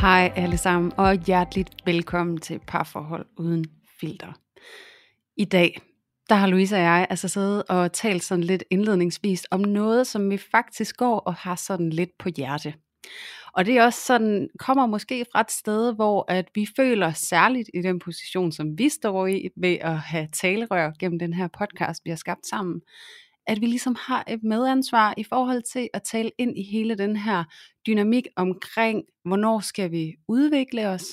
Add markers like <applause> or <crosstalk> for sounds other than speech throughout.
Hej alle sammen, og hjerteligt velkommen til Parforhold Uden Filter. I dag, der har Louise og jeg altså siddet og talt sådan lidt indledningsvis om noget, som vi faktisk går og har sådan lidt på hjerte. Og det er også sådan, kommer måske fra et sted, hvor at vi føler særligt i den position, som vi står i, ved at have talerør gennem den her podcast, vi har skabt sammen, at vi ligesom har et medansvar i forhold til at tale ind i hele den her dynamik omkring, hvornår skal vi udvikle os,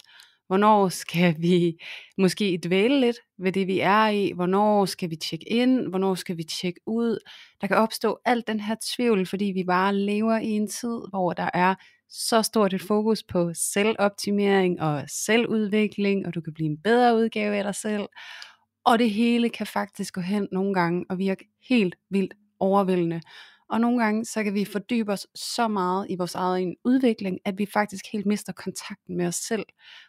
hvornår skal vi måske dvæle lidt ved det, vi er i, hvornår skal vi tjekke ind, hvornår skal vi tjekke ud. Der kan opstå alt den her tvivl, fordi vi bare lever i en tid, hvor der er så stort et fokus på selvoptimering og selvudvikling, og du kan blive en bedre udgave af dig selv. Og det hele kan faktisk gå hen nogle gange og virke helt vildt overvældende. Og nogle gange, så kan vi fordybe os så meget i vores egen udvikling, at vi faktisk helt mister kontakten med os selv.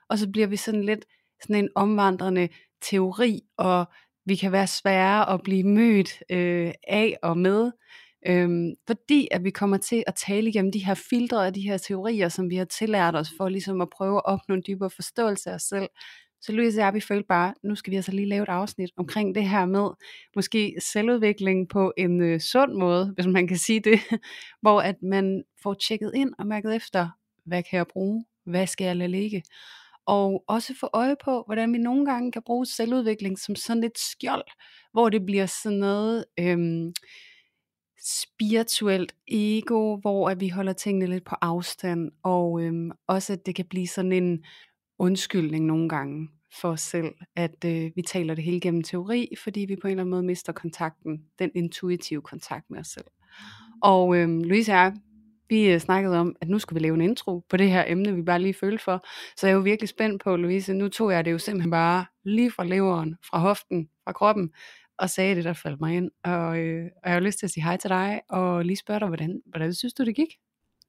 Og så bliver vi sådan lidt sådan en omvandrende teori, og vi kan være svære at blive mødt øh, af og med. Øhm, fordi at vi kommer til at tale igennem de her filtre og de her teorier, som vi har tillært os for ligesom at prøve at opnå en dybere forståelse af os selv. Så Louise og jeg, vi følte bare, nu skal vi altså lige lave et afsnit omkring det her med måske selvudvikling på en øh, sund måde, hvis man kan sige det, <laughs> hvor at man får tjekket ind og mærket efter, hvad kan jeg bruge, hvad skal jeg lade ligge, og også få øje på, hvordan vi nogle gange kan bruge selvudvikling som sådan lidt skjold, hvor det bliver sådan noget øhm, spirituelt ego, hvor at vi holder tingene lidt på afstand, og øhm, også at det kan blive sådan en undskyldning nogle gange for os selv, at øh, vi taler det hele gennem teori, fordi vi på en eller anden måde mister kontakten, den intuitive kontakt med os selv. Og øh, Louise og jeg, vi øh, snakkede om, at nu skulle vi lave en intro på det her emne, vi bare lige følte for. Så jeg er jo virkelig spændt på, Louise, nu tog jeg det jo simpelthen bare lige fra leveren, fra hoften, fra kroppen, og sagde det, der faldt mig ind. Og, øh, og jeg har lyst til at sige hej til dig, og lige spørge dig, hvordan, hvordan synes du, det gik?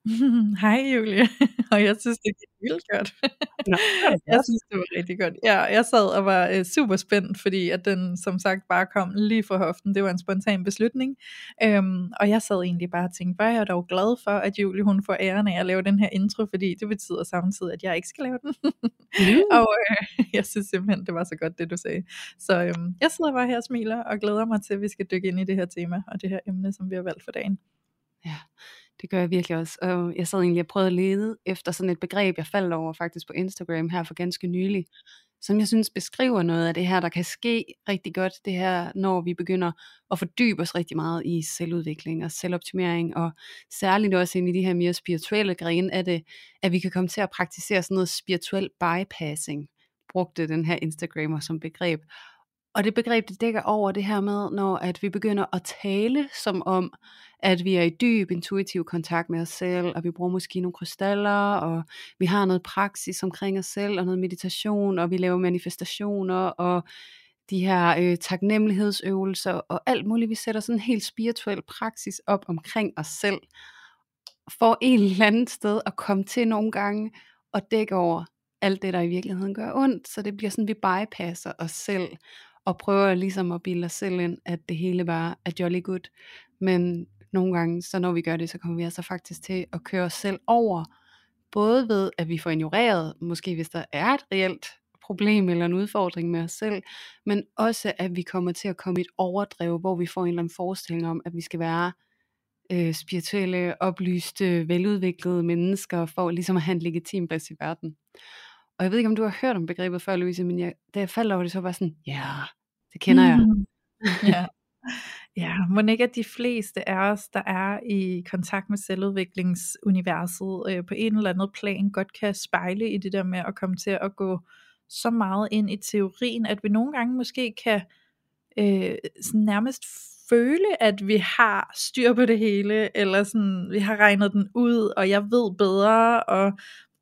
<laughs> Hej Julie, <laughs> og jeg synes, det gik vildt godt. Nå, <laughs> jeg synes, det var rigtig godt. Ja, jeg sad og var øh, super spændt, fordi at den som sagt bare kom lige fra hoften. Det var en spontan beslutning. Øhm, og jeg sad egentlig bare og tænkte, hvor er jeg dog glad for, at Julie hun får æren af at lave den her intro, fordi det betyder samtidig, at jeg ikke skal lave den. Mm. og øh, jeg synes simpelthen, det var så godt, det du sagde. Så øhm, jeg sidder bare her og smiler og glæder mig til, at vi skal dykke ind i det her tema og det her emne, som vi har valgt for dagen. Ja, det gør jeg virkelig også. Og jeg sad egentlig og prøvede at lede efter sådan et begreb, jeg faldt over faktisk på Instagram her for ganske nylig, som jeg synes beskriver noget af det her, der kan ske rigtig godt, det her, når vi begynder at fordybe os rigtig meget i selvudvikling og selvoptimering, og særligt også ind i de her mere spirituelle grene af det, at vi kan komme til at praktisere sådan noget spirituel bypassing, brugte den her Instagrammer som begreb. Og det begreb, det dækker over det her med, når at vi begynder at tale som om, at vi er i dyb intuitiv kontakt med os selv, og vi bruger måske nogle krystaller, og vi har noget praksis omkring os selv, og noget meditation, og vi laver manifestationer, og de her øh, taknemmelighedsøvelser, og alt muligt. Vi sætter sådan en helt spirituel praksis op omkring os selv, for et eller andet sted at komme til nogle gange, og dække over alt det, der i virkeligheden gør ondt, så det bliver sådan, vi bypasser os selv, og prøver ligesom at bilde os selv ind, at det hele bare er jolly good. Men nogle gange, så når vi gør det, så kommer vi altså faktisk til at køre os selv over, både ved, at vi får ignoreret, måske hvis der er et reelt problem eller en udfordring med os selv, men også at vi kommer til at komme i et overdrev, hvor vi får en eller anden forestilling om, at vi skal være øh, spirituelle, oplyste, veludviklede mennesker, for ligesom at have en legitim plads i verden. Og jeg ved ikke, om du har hørt om begrebet før, Louise, men jeg, da jeg faldt over det, så var jeg sådan, ja, yeah, det kender jeg. ja. <laughs> Ja, må ikke at de fleste af os, der er i kontakt med selvudviklingsuniverset øh, på en eller anden plan, godt kan spejle i det der med at komme til at gå så meget ind i teorien, at vi nogle gange måske kan øh, sådan nærmest føle, at vi har styr på det hele, eller sådan, vi har regnet den ud, og jeg ved bedre, og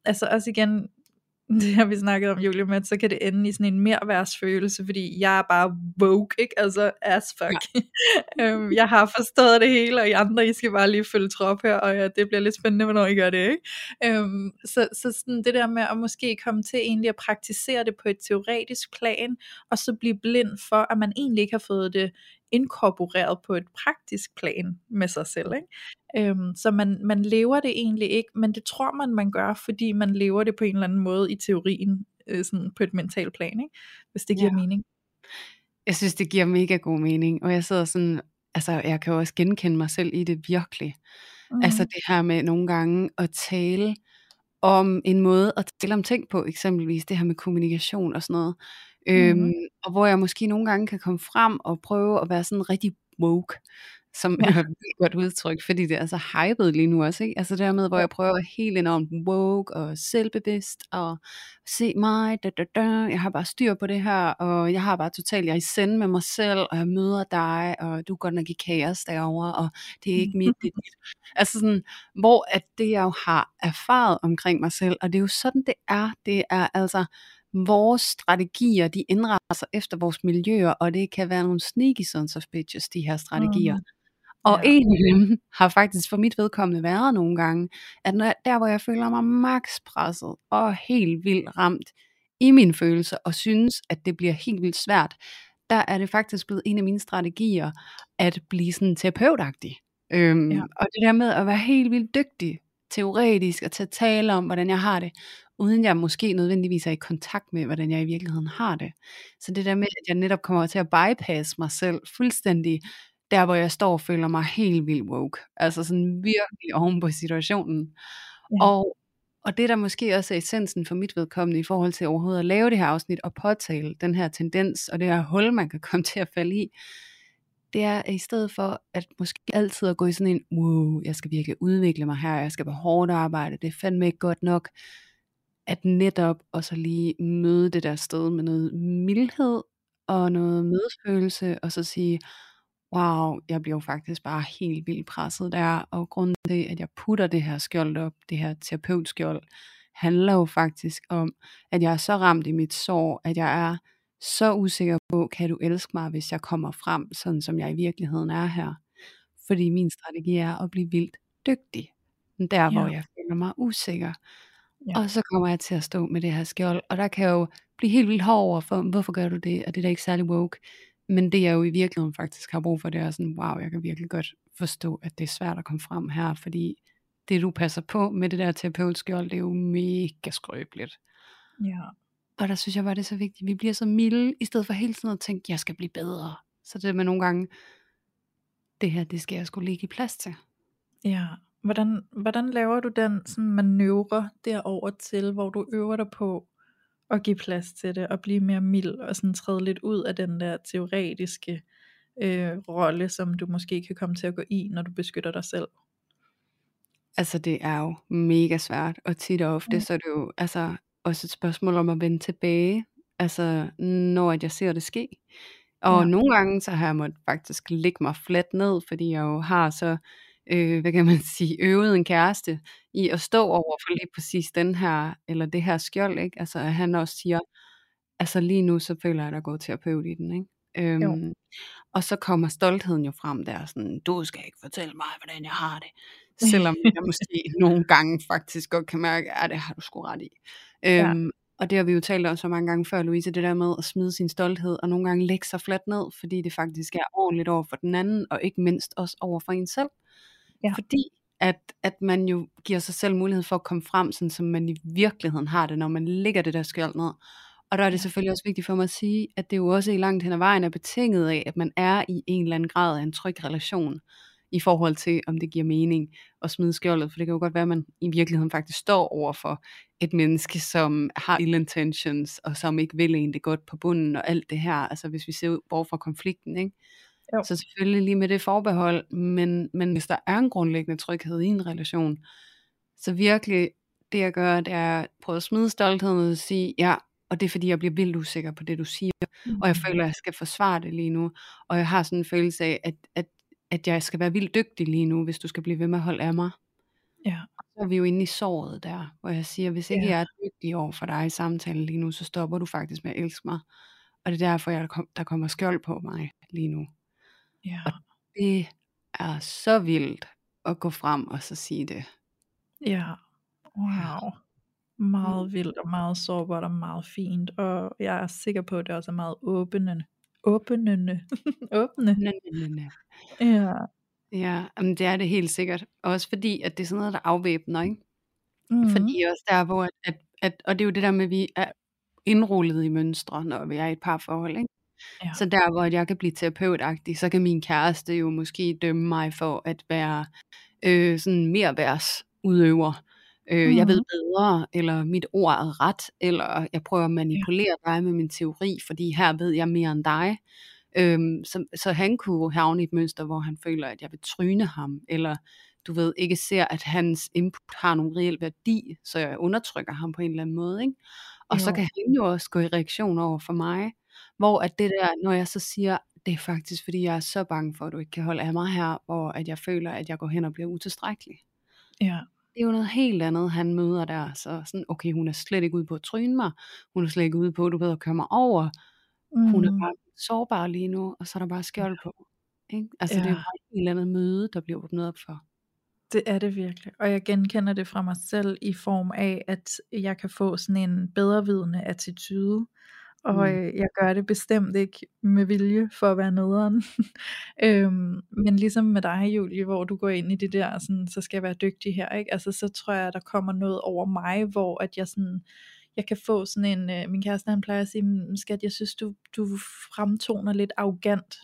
altså også igen, <laughs> det har vi snakket om, Julie, med, så kan det ende i sådan en merværsfølelse, fordi jeg er bare woke, ikke? Altså, as fuck. Ja. um, <laughs> jeg har forstået det hele, og I andre, I skal bare lige følge trop her, og ja, det bliver lidt spændende, hvornår I gør det, ikke? Um, så så sådan det der med at måske komme til egentlig at praktisere det på et teoretisk plan, og så blive blind for, at man egentlig ikke har fået det inkorporeret på et praktisk plan med sig selv. Ikke? Øhm, så man, man lever det egentlig ikke, men det tror man, man gør, fordi man lever det på en eller anden måde i teorien, øh, sådan på et mentalt plan, ikke? hvis det giver ja. mening. Jeg synes, det giver mega god mening, og jeg sidder sådan, altså jeg kan jo også genkende mig selv i det virkelig. Mm. Altså det her med nogle gange at tale om en måde at tale om ting på, eksempelvis det her med kommunikation og sådan noget. Øhm, mm. Og hvor jeg måske nogle gange kan komme frem og prøve at være sådan rigtig woke, som ja. <laughs> er et godt udtryk, fordi det er så hypet lige nu også, ikke? Altså dermed, hvor jeg prøver helt enormt woke og selvbevidst og se mig, da, da, da. jeg har bare styr på det her, og jeg har bare totalt, jeg er i send med mig selv, og jeg møder dig, og du går nok i kaos derovre, og det er ikke mit, det er <laughs> dit. Altså sådan, hvor at det jeg jo har erfaret omkring mig selv, og det er jo sådan det er, det er altså, vores strategier, de indretter sig efter vores miljøer, og det kan være nogle sneaky sons of bitches, de her strategier. Mm. Og ja. en af dem har faktisk for mit vedkommende været nogle gange, at når, der hvor jeg føler mig max presset og helt vildt ramt i mine følelser, og synes, at det bliver helt vildt svært, der er det faktisk blevet en af mine strategier, at blive sådan terapeutagtig. Øhm, ja. Og det der med at være helt vildt dygtig, teoretisk, og til at tale om, hvordan jeg har det, uden jeg måske nødvendigvis er i kontakt med, hvordan jeg i virkeligheden har det. Så det der med, at jeg netop kommer til at bypasse mig selv fuldstændig, der hvor jeg står og føler mig helt vildt woke. Altså sådan virkelig oven på situationen. Ja. Og, og det der måske også er essensen for mit vedkommende i forhold til overhovedet at lave det her afsnit og påtale den her tendens og det her hul, man kan komme til at falde i, det er at i stedet for at måske altid at gå i sådan en, wow, jeg skal virkelig udvikle mig her, jeg skal på hårdt arbejde, det er fandme ikke godt nok, at netop og så lige møde det der sted med noget mildhed og noget medfølelse, og så sige, wow, jeg bliver jo faktisk bare helt vildt presset der, og grunden til, at jeg putter det her skjold op, det her terapeutskjold, handler jo faktisk om, at jeg er så ramt i mit sår, at jeg er så usikker på, kan du elske mig, hvis jeg kommer frem, sådan som jeg i virkeligheden er her. Fordi min strategi er at blive vildt dygtig. Der, ja. hvor jeg føler mig usikker. Ja. Og så kommer jeg til at stå med det her skjold, og der kan jeg jo blive helt vildt hård over for, hvorfor gør du det, og det er da ikke særlig woke. Men det jeg jo i virkeligheden faktisk har brug for, det er sådan, wow, jeg kan virkelig godt forstå, at det er svært at komme frem her, fordi det du passer på med det der terapeutskjold, det er jo mega skrøbeligt. Ja. Og der synes jeg bare, det er så vigtigt, vi bliver så milde, i stedet for hele tiden at tænke, jeg skal blive bedre. Så det med nogle gange, det her, det skal jeg skulle ligge i plads til. Ja, Hvordan, hvordan laver du den sådan manøvre derover til, hvor du øver dig på at give plads til det, og blive mere mild, og sådan træde lidt ud af den der teoretiske øh, rolle, som du måske kan komme til at gå i, når du beskytter dig selv? Altså det er jo mega svært, og tit og ofte, mm. så er det jo altså, også et spørgsmål om at vende tilbage, altså når jeg ser det ske. Og ja. nogle gange, så har jeg måttet faktisk lægge mig fladt ned, fordi jeg jo har så øh, hvad kan man <laughs> sige, øvet en kæreste i at stå over for lige præcis den her, eller det her skjold, ikke? Altså at han også siger, altså lige nu så føler jeg, at der går terapeut i den, ikke? Øhm, og så kommer stoltheden jo frem der, sådan, du skal ikke fortælle mig, hvordan jeg har det. Selvom jeg måske nogle gange faktisk godt kan mærke, at det har du sgu ret i. Ja. Øhm, og det har vi jo talt om så mange gange før, Louise, det der med at smide sin stolthed, og nogle gange lægge sig fladt ned, fordi det faktisk er ordentligt over for den anden, og ikke mindst også over for en selv. Ja. Fordi at, at man jo giver sig selv mulighed for at komme frem, sådan som man i virkeligheden har det, når man ligger det der skjold ned. Og der er det selvfølgelig også vigtigt for mig at sige, at det jo også i langt hen ad vejen er betinget af, at man er i en eller anden grad af en tryg relation i forhold til, om det giver mening at smide skjoldet. For det kan jo godt være, at man i virkeligheden faktisk står over for et menneske, som har ill intentions, og som ikke vil egentlig godt på bunden, og alt det her. Altså hvis vi ser ud bort fra konflikten, ikke? Jo. Så selvfølgelig lige med det forbehold, men, men hvis der er en grundlæggende tryghed i en relation, så virkelig det jeg gør, det er at prøve at smide stoltheden og sige, ja, og det er fordi, jeg bliver vildt usikker på det, du siger, mm. og jeg føler, at jeg skal forsvare det lige nu, og jeg har sådan en følelse af, at, at, at jeg skal være vildt dygtig lige nu, hvis du skal blive ved med at holde af mig. Ja. Så er vi jo inde i såret der, hvor jeg siger, hvis ikke Ja. jeg er dygtig over for dig i samtalen lige nu, så stopper du faktisk med at elske mig. Og det er derfor, jeg, der kommer skjold på mig lige nu. Ja. Det er så vildt at gå frem og så sige det. Ja. Wow. Meget vildt og meget sårbart og meget fint. Og jeg er sikker på, at det også er meget åbnende. Åbnende. <laughs> Åbne. Næ. Ja. Ja, men det er det helt sikkert. Også fordi, at det er sådan noget, der afvæbner, ikke? Mm. Fordi også der, hvor at, at, at, og det er jo det der med, at vi er indrullet i mønstre, når vi er i et parforhold, ikke? Ja. Så der, hvor jeg kan blive terapeutagtig, så kan min kæreste jo måske dømme mig for at være øh, sådan mere værs udøver. Øh, Jeg ved Mhm. bedre, eller mit ord er ret, eller jeg prøver at manipulere dig med min teori, fordi her ved jeg mere end dig. Øhm, så, så han kunne havne i et mønster, hvor han føler, at jeg vil tryne ham, eller du ved, ikke ser, at hans input har nogen reel værdi, så jeg undertrykker ham på en eller anden måde. Ikke? Og så Jo. kan han jo også gå i reaktion over for mig, hvor at det der, når jeg så siger, det er faktisk fordi, jeg er så bange for, at du ikke kan holde af mig her, hvor at jeg føler, at jeg går hen og bliver utilstrækkelig. Ja. Det er jo noget helt andet, han møder der. Så sådan, okay, hun er slet ikke ude på at tryne mig. Hun er slet ikke ude på, du ved, at køre mig over. Mm. Hun er bare sårbar lige nu, og så er der bare skjold på. Ikke? Altså, det er jo Ja. bare et helt andet møde, der bliver åbnet op for. Det er det virkelig. Og jeg genkender det fra mig selv i form af, at jeg kan få sådan en bedrevidende attitude. Og Mm. øh, jeg gør det bestemt ikke med vilje for at være nederen. <laughs> øhm, men ligesom med dig, Julie, hvor du går ind i det der, sådan, så skal jeg være dygtig her. Ikke? Altså, så tror jeg, der kommer noget over mig, hvor at jeg sådan, jeg kan få sådan en, øh, min kæreste han plejer at sige, "Men skat, jeg synes, du, du fremtoner lidt arrogant.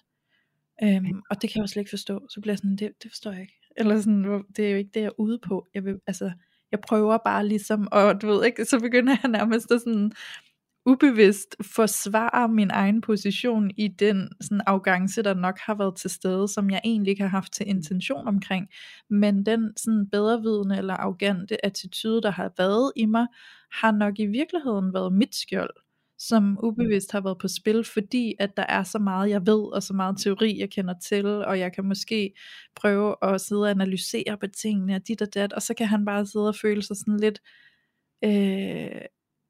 Øhm, og det kan jeg jo slet ikke forstå. Så bliver jeg sådan, det, det forstår jeg ikke. Eller sådan, det er jo ikke det, jeg er ude på. Jeg vil, altså, jeg prøver bare ligesom, og du ved ikke, så begynder jeg nærmest at sådan ubevidst forsvare min egen position i den sådan arrogance, der nok har været til stede, som jeg egentlig ikke har haft til intention omkring. Men den sådan bedrevidende eller arrogante attitude, der har været i mig, har nok i virkeligheden været mit skjold, som ubevidst har været på spil, fordi at der er så meget, jeg ved, og så meget teori, jeg kender til, og jeg kan måske prøve at sidde og analysere på tingene, og dit og dat, og så kan han bare sidde og føle sig sådan lidt, øh,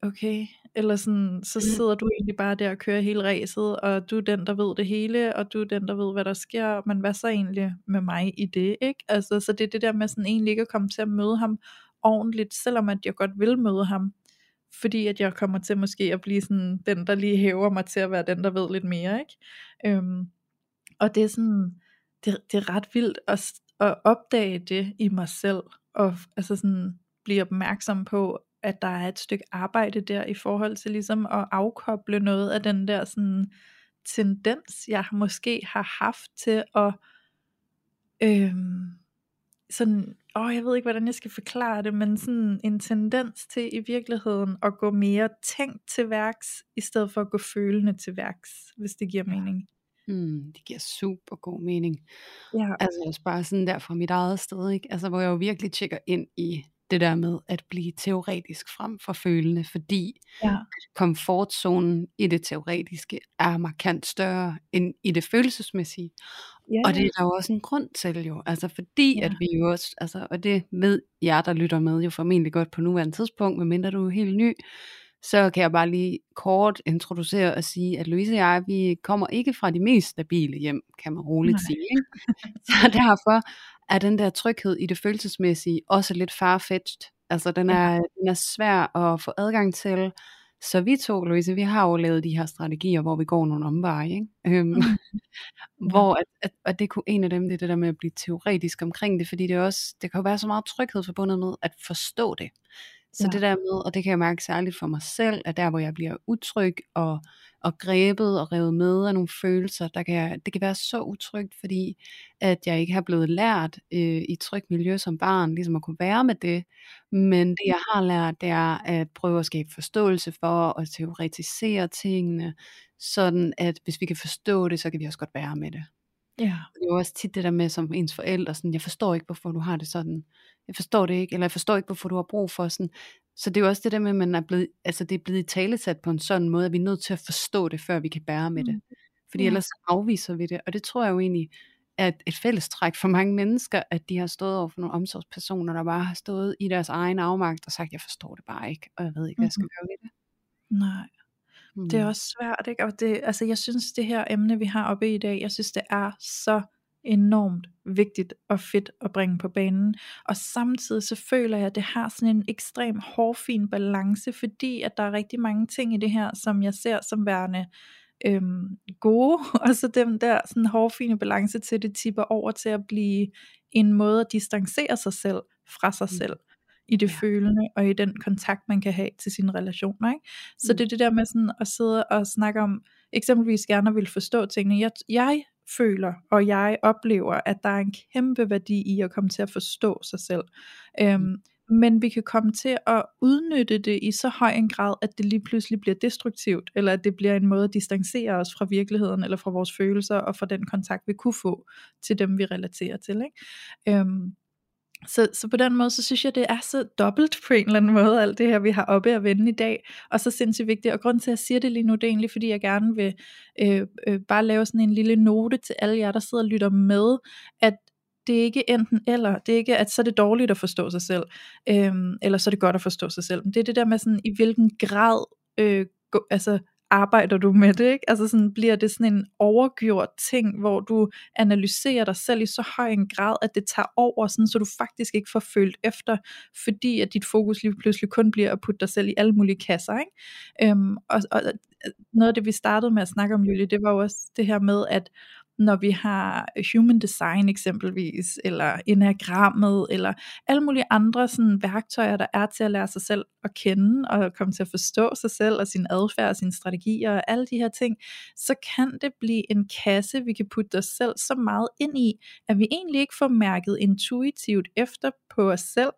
okay, eller sådan, så sidder du egentlig bare der og kører hele ræset, og du er den, der ved det hele, og du er den, der ved, hvad der sker, men hvad så egentlig med mig i det, ikke? Altså, så det er det der med sådan egentlig ikke at komme til at møde ham ordentligt, selvom at jeg godt vil møde ham, fordi at jeg kommer til måske at blive sådan den, der lige hæver mig til at være den, der ved lidt mere, ikke? Øhm, og det er sådan, det, det er ret vildt at, at opdage det i mig selv, og altså sådan blive opmærksom på, at der er et stykke arbejde der i forhold til ligesom at afkoble noget af den der sådan tendens, jeg måske har haft til at øhm, sådan, åh, jeg ved ikke, hvordan jeg skal forklare det, men sådan en tendens til i virkeligheden at gå mere tænkt til værks, i stedet for at gå følende til værks, hvis det giver mening. Mm, det giver super god mening. Ja, Altså også bare sådan der fra mit eget sted, ikke? Altså hvor jeg jo virkelig tjekker ind i det der med at blive teoretisk frem for følende, fordi ja, komfortzonen i det teoretiske er markant større end i det følelsesmæssige. ja, Og det er der jo også en grund til jo, altså fordi Ja. at vi jo også, altså, og det ved jer, der lytter med jo formentlig godt på nuværende tidspunkt, medmindre du er helt ny, så kan jeg bare lige kort introducere og sige, at Louise og jeg, vi kommer ikke fra de mest stabile hjem, kan man roligt Nej. sige. Ikke? Så derfor er den der tryghed i det følelsesmæssige også lidt farfetched. Altså den Ja. er, den er svær at få adgang til. Så vi to, Louise, vi har jo lavet de her strategier, hvor vi går nogle omveje. Ikke? Øhm, Mm. <laughs> hvor at, at, at det kunne en af dem, det er det der med at blive teoretisk omkring det, fordi det, også, det kan jo være så meget tryghed forbundet med at forstå det. Så Ja. det der med, og det kan jeg mærke særligt for mig selv, at der hvor jeg bliver utryg og, og grebet og revet med af nogle følelser, der kan jeg, det kan være så utrygt, fordi at jeg ikke har blevet lært øh, i trygt miljø som barn, ligesom at kunne være med det. Men det jeg har lært, det er at prøve at skabe forståelse for og teoretisere tingene, sådan at hvis vi kan forstå det, så kan vi også godt være med det. Ja. Det er jo også tit det der med som ens forældre, sådan, jeg forstår ikke, hvorfor du har det sådan. Jeg forstår det ikke, eller jeg forstår ikke, hvorfor du har brug for sådan. Så det er jo også det der med, at man er blevet, altså det er blevet talesat på en sådan måde, at vi er nødt til at forstå det, før vi kan bære med det. Fordi Ja. ellers afviser vi det. Og det tror jeg jo egentlig er et- et fællestræk for mange mennesker, at de har stået over for nogle omsorgspersoner, der bare har stået i deres egen afmagt og sagt, jeg forstår det bare ikke, og jeg ved ikke, hvad jeg skal Mhm. gøre ved det. Nej. Mm. Det er også svært, ikke? Og det, altså, jeg synes, det her emne, vi har oppe i dag, jeg synes, det er så enormt vigtigt og fedt at bringe på banen. Og samtidig så føler jeg, at det har sådan en ekstrem hårfin balance, fordi at der er rigtig mange ting i det her, som jeg ser som værende øhm, gode, <laughs> og så dem der sådan hårfine balance til, det tipper over til at blive en måde at distancere sig selv fra sig Mm. selv i det Ja. følende og i den kontakt man kan have til sine relationer ikke? så Mm. det er det der med sådan at sidde og snakke om eksempelvis gerne ville forstå tingene jeg, jeg føler og jeg oplever at der er en kæmpe værdi i at komme til at forstå sig selv øhm, men vi kan komme til at udnytte det i så høj en grad, at det lige pludselig bliver destruktivt, eller at det bliver en måde at distancere os fra virkeligheden, eller fra vores følelser, og fra den kontakt, vi kunne få til dem, vi relaterer til. Ikke? Øhm, så, så på den måde, så synes jeg, det er så dobbelt på en eller anden måde, alt det her, vi har oppe at vende i dag, og så sindssygt vigtigt. Og grund til, at jeg siger det lige nu, det er egentlig, fordi jeg gerne vil øh, øh, bare lave sådan en lille note til alle jer, der sidder og lytter med, at det er ikke enten eller, det er ikke, at så er det dårligt at forstå sig selv, øhm, eller så er det godt at forstå sig selv. Men det er det der med sådan, i hvilken grad øh, gå, altså, arbejder du med det, ikke? Altså sådan, bliver det sådan en overgjort ting, hvor du analyserer dig selv i så høj en grad, at det tager over, sådan, så du faktisk ikke får følt efter, fordi at dit fokus lige pludselig kun bliver at putte dig selv i alle mulige kasser, ikke? Øhm, og, og noget af det, vi startede med at snakke om, Julie, det var jo også det her med, at når vi har øh, human design eksempelvis, eller enagrammet, eller alle mulige andre sådan, værktøjer, der er til at lære sig selv at kende, og komme til at forstå sig selv, og sin adfærd, og sine strategier, og alle de her ting, så kan det blive en kasse, vi kan putte os selv så meget ind i, at vi egentlig ikke får mærket intuitivt efter på os selv,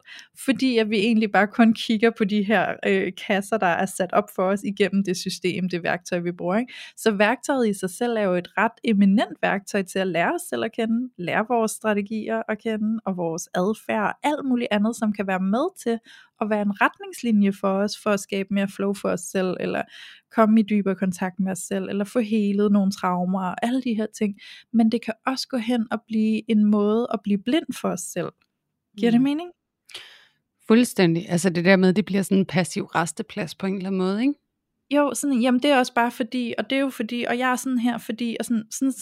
fordi at vi egentlig bare kun kigger på de her øh, kasser, der er sat op for os igennem det system, det værktøj, vi bruger. Ikke? Så værktøjet i sig selv er jo et ret eminent værktøj til at lære os selv at kende, lære vores strategier at kende, og vores adfærd, og alt muligt andet, som kan være med til at være en retningslinje for os, for at skabe mere flow for os selv, eller komme i dybere kontakt med os selv, eller få helet nogle traumer, og alle de her ting. Men det kan også gå hen og blive en måde at blive blind for os selv. Giver det Mm. mening? Fuldstændig. Altså det der med, det bliver sådan en passiv resteplads på en eller anden måde, ikke? Jo, sådan, jamen det er også bare fordi, og det er jo fordi, og jeg er sådan her fordi, og sådan, sådan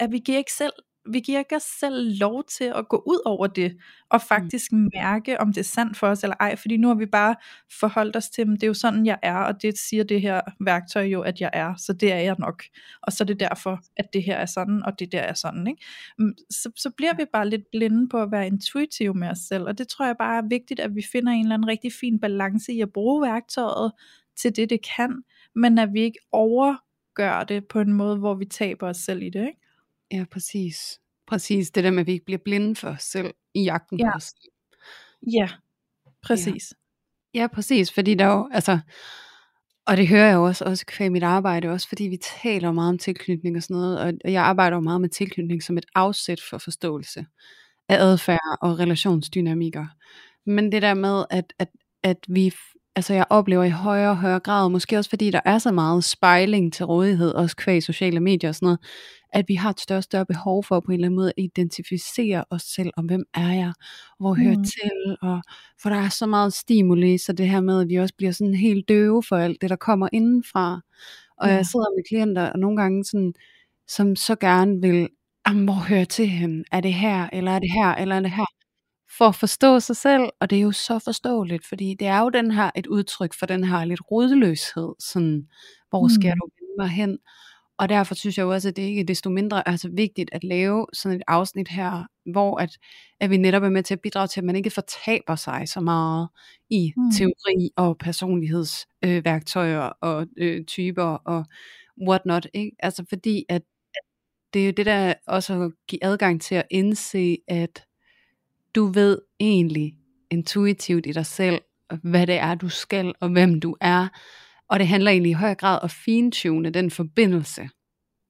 at vi giver ikke selv, vi giver ikke os selv lov til at gå ud over det, og faktisk mm. mærke, om det er sandt for os eller ej, fordi nu har vi bare forholdt os til, at det er jo sådan, jeg er, og det siger det her værktøj jo, at jeg er, så det er jeg nok, og så er det derfor, at det her er sådan, og det der er sådan, ikke? Mm, Så, så bliver vi bare lidt blinde på at være intuitive med os selv, og det tror jeg bare er vigtigt, at vi finder en eller anden rigtig fin balance i at bruge værktøjet til det, det kan, men at vi ikke overgør det på en måde, hvor vi taber os selv i det, ikke? Ja, præcis. Præcis det der med, at vi ikke bliver blinde for os selv i jagten Ja. på os selv. Ja, præcis. Ja, præcis, fordi der er jo, altså, og det hører jeg jo også, også kvæg mit arbejde, også fordi vi taler meget om tilknytning og sådan noget, og jeg arbejder jo meget med tilknytning som et afsæt for forståelse af adfærd og relationsdynamikker. Men det der med, at, at, at vi, altså jeg oplever i højere og højere grad, måske også fordi der er så meget spejling til rådighed, også kvæg sociale medier og sådan noget, at vi har et større og større behov for på en eller anden måde at identificere os selv, om hvem er jeg, hvor hører Mm. til, og for der er så meget stimuli, så det her med, at vi også bliver sådan helt døve for alt det, der kommer indenfra. Og Ja. jeg sidder med klienter, og nogle gange sådan, som så gerne vil, "Jamen, hvor hører til hende? Er det her, eller er det her, eller er det her? For at forstå sig selv, og det er jo så forståeligt, fordi det er jo den her, et udtryk for den her lidt rodløshed, sådan, hvor skal Mm. du vende mig hen? Og derfor synes jeg jo også, at det ikke er desto mindre altså vigtigt at lave sådan et afsnit her, hvor at, at vi netop er med til at bidrage til, at man ikke fortaber sig så meget i Mm. teori og personlighedsværktøjer øh, og øh, typer og whatnot. Ikke? Altså fordi, at det er jo det der også at give adgang til at indse, at du ved egentlig intuitivt i dig selv, hvad det er, du skal, og hvem du er. Og det handler egentlig i høj grad om at fintune den forbindelse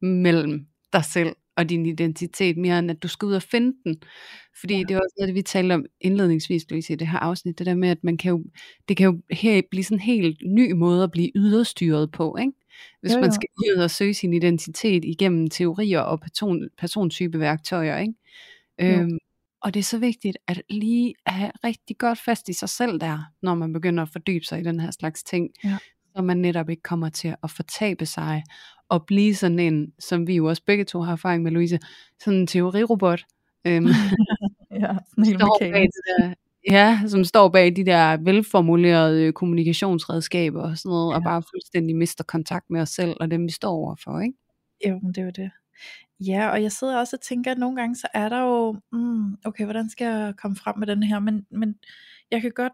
mellem dig selv og din identitet, mere end at du skal ud og finde den. Fordi ja. det er også noget, vi talte om indledningsvis, Louise, i det her afsnit, det der med, at man kan jo, det kan jo her blive sådan en helt ny måde at blive yderstyret på, ikke? Hvis jo, jo. man skal ud og søge sin identitet igennem teorier og person, persontype værktøjer, ikke? Øhm, og det er så vigtigt at lige have rigtig godt fast i sig selv der, når man begynder at fordybe sig i den her slags ting. Ja. Så man netop ikke kommer til at fortabe sig og blive sådan en, som vi jo også begge to har erfaring med, Louise, sådan en teorirobot. Øhm, <laughs> ja, helt der, Ja, som står bag de der velformulerede kommunikationsredskaber og sådan noget, ja. og bare fuldstændig mister kontakt med os selv og dem, vi står overfor, ikke? Jo, men det er jo det. Ja, og jeg sidder også og tænker, at nogle gange så er der jo, mm, okay, hvordan skal jeg komme frem med den her, men, men jeg kan godt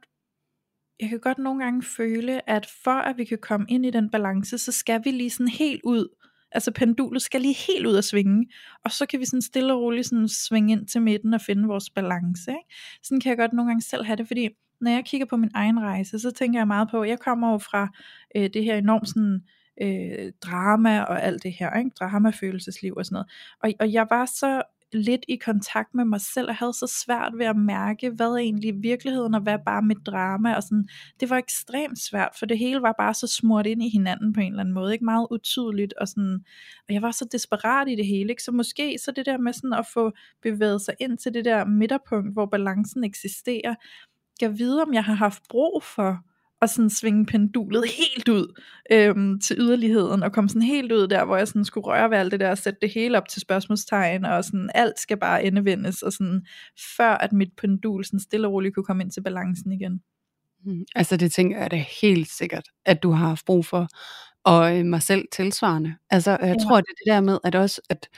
jeg kan godt nogle gange føle, at for at vi kan komme ind i den balance, så skal vi lige sådan helt ud, altså pendulet skal lige helt ud og svinge, og så kan vi sådan stille og roligt sådan svinge ind til midten og finde vores balance. Ikke? Sådan kan jeg godt nogle gange selv have det, fordi når jeg kigger på min egen rejse, så tænker jeg meget på, at jeg kommer jo fra øh, det her enormt sådan, øh, øh, drama og alt det her, ikke? dramafølelsesliv og sådan noget. Og, og jeg var så lidt i kontakt med mig selv, og havde så svært ved at mærke, hvad er egentlig virkeligheden, og hvad er bare mit drama, og sådan, det var ekstremt svært, for det hele var bare så smurt ind i hinanden på en eller anden måde, ikke meget utydeligt, og sådan, og jeg var så desperat i det hele, ikke? så måske så det der med sådan at få bevæget sig ind til det der midterpunkt, hvor balancen eksisterer, jeg vide, om jeg har haft brug for og sådan svinge pendulet helt ud øhm, til yderligheden, og komme sådan helt ud der, hvor jeg sådan skulle røre ved alt det der, og sætte det hele op til spørgsmålstegn, og sådan alt skal bare endevendes, og sådan, før at mit pendul sådan stille og roligt kunne komme ind til balancen igen. Mm, altså det tænker jeg det helt sikkert, at du har haft brug for, og øh, mig selv tilsvarende. Altså jeg ja. tror, det er det der med, at også, at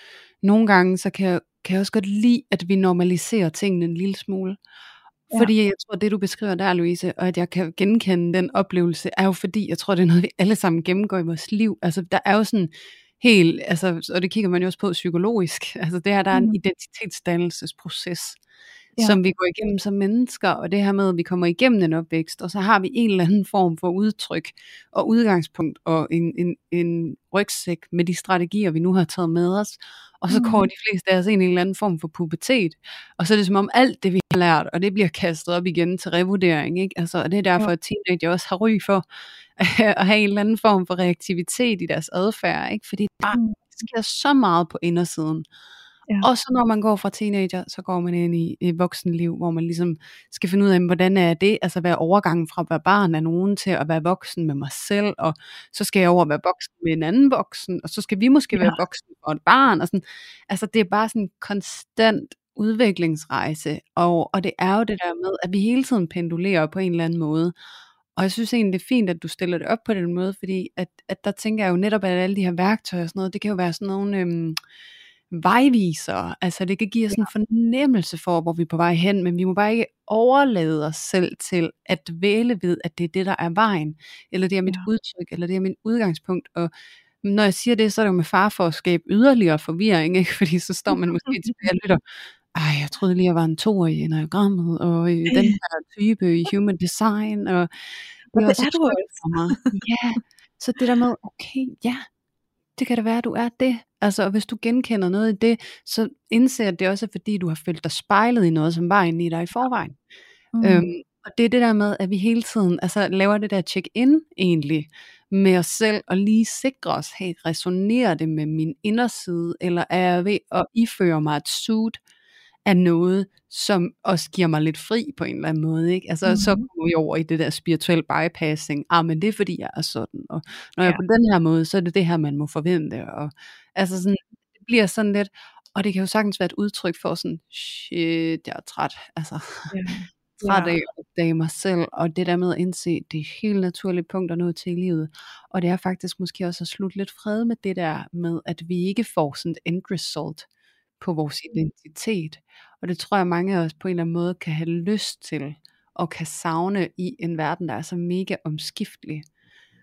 nogle gange, så kan jeg, kan jeg også godt lide, at vi normaliserer tingene en lille smule. Ja. Fordi jeg tror, det du beskriver der, Louise, og at jeg kan genkende den oplevelse, er jo fordi, jeg tror, det er noget, vi alle sammen gennemgår i vores liv. Altså, der er jo sådan helt, altså, og det kigger man jo også på psykologisk, altså det her, der er en mm. identitetsdannelsesproces, ja. som vi går igennem som mennesker, og det her med, at vi kommer igennem en opvækst, og så har vi en eller anden form for udtryk og udgangspunkt, og en, en, en rygsæk med de strategier, vi nu har taget med os, og så går mm. de fleste af os ind i en eller anden form for pubertet, og så er det som om alt det, vi har lært, og det bliver kastet op igen til revurdering, ikke? Altså, og det er derfor, at teenager også har ry for <laughs> at have en eller anden form for reaktivitet i deres adfærd, ikke? Fordi der mm. sker så meget på indersiden. Ja. Og så når man går fra teenager, så går man ind i et voksenliv, hvor man ligesom skal finde ud af, hvordan er det, altså være overgangen fra at være barn af nogen til at være voksen med mig selv, og så skal jeg over at være voksen med en anden voksen, og så skal vi måske ja. være voksen og et barn, og sådan. Altså det er bare sådan en konstant udviklingsrejse, og, og det er jo det der med, at vi hele tiden pendulerer på en eller anden måde, og jeg synes egentlig, det er fint, at du stiller det op på den måde, fordi at, at der tænker jeg jo netop, at alle de her værktøjer og sådan noget, det kan jo være sådan nogle... Øhm, vejviser. Altså det kan give os en fornemmelse for, hvor vi er på vej hen, men vi må bare ikke overlade os selv til at dvæle ved, at det er det, der er vejen, eller det er mit ja. udtryk, eller det er mit udgangspunkt. Og når jeg siger det, så er det jo med far for at skabe yderligere forvirring, <laughs> ikke? fordi så står man måske <laughs> tilbage og lytter, ej, jeg troede lige, jeg var en toer i enagrammet, og i den her type i human design, og det er, er du for mig. Ja, så det der med, okay, ja, det kan da være, at du er det. Altså, og hvis du genkender noget i det, så indser det også, fordi du har følt dig spejlet i noget, som var inde i dig i forvejen. Mm. Øhm, og det er det der med, at vi hele tiden altså, laver det der check-in egentlig med os selv, og lige sikre os, hey, resonerer det med min inderside, eller er jeg ved at iføre mig et suit, af noget, som også giver mig lidt fri på en eller anden måde. Ikke? Altså, mm-hmm. så kommer vi over i det der spirituel bypassing. Ah, men det er fordi, jeg er sådan. Og når ja. jeg er på den her måde, så er det det her, man må forvente. Og, altså sådan, det bliver sådan lidt, og det kan jo sagtens være et udtryk for sådan, shit, jeg er træt. Altså, ja. <laughs> træt af at opdage mig selv, og det der med at indse, det er helt naturlige punkter nå til i livet. Og det er faktisk måske også at slutte lidt fred med det der med, at vi ikke får sådan et end result på vores identitet. Og det tror jeg mange af os på en eller anden måde kan have lyst til, og kan savne i en verden, der er så mega omskiftelig.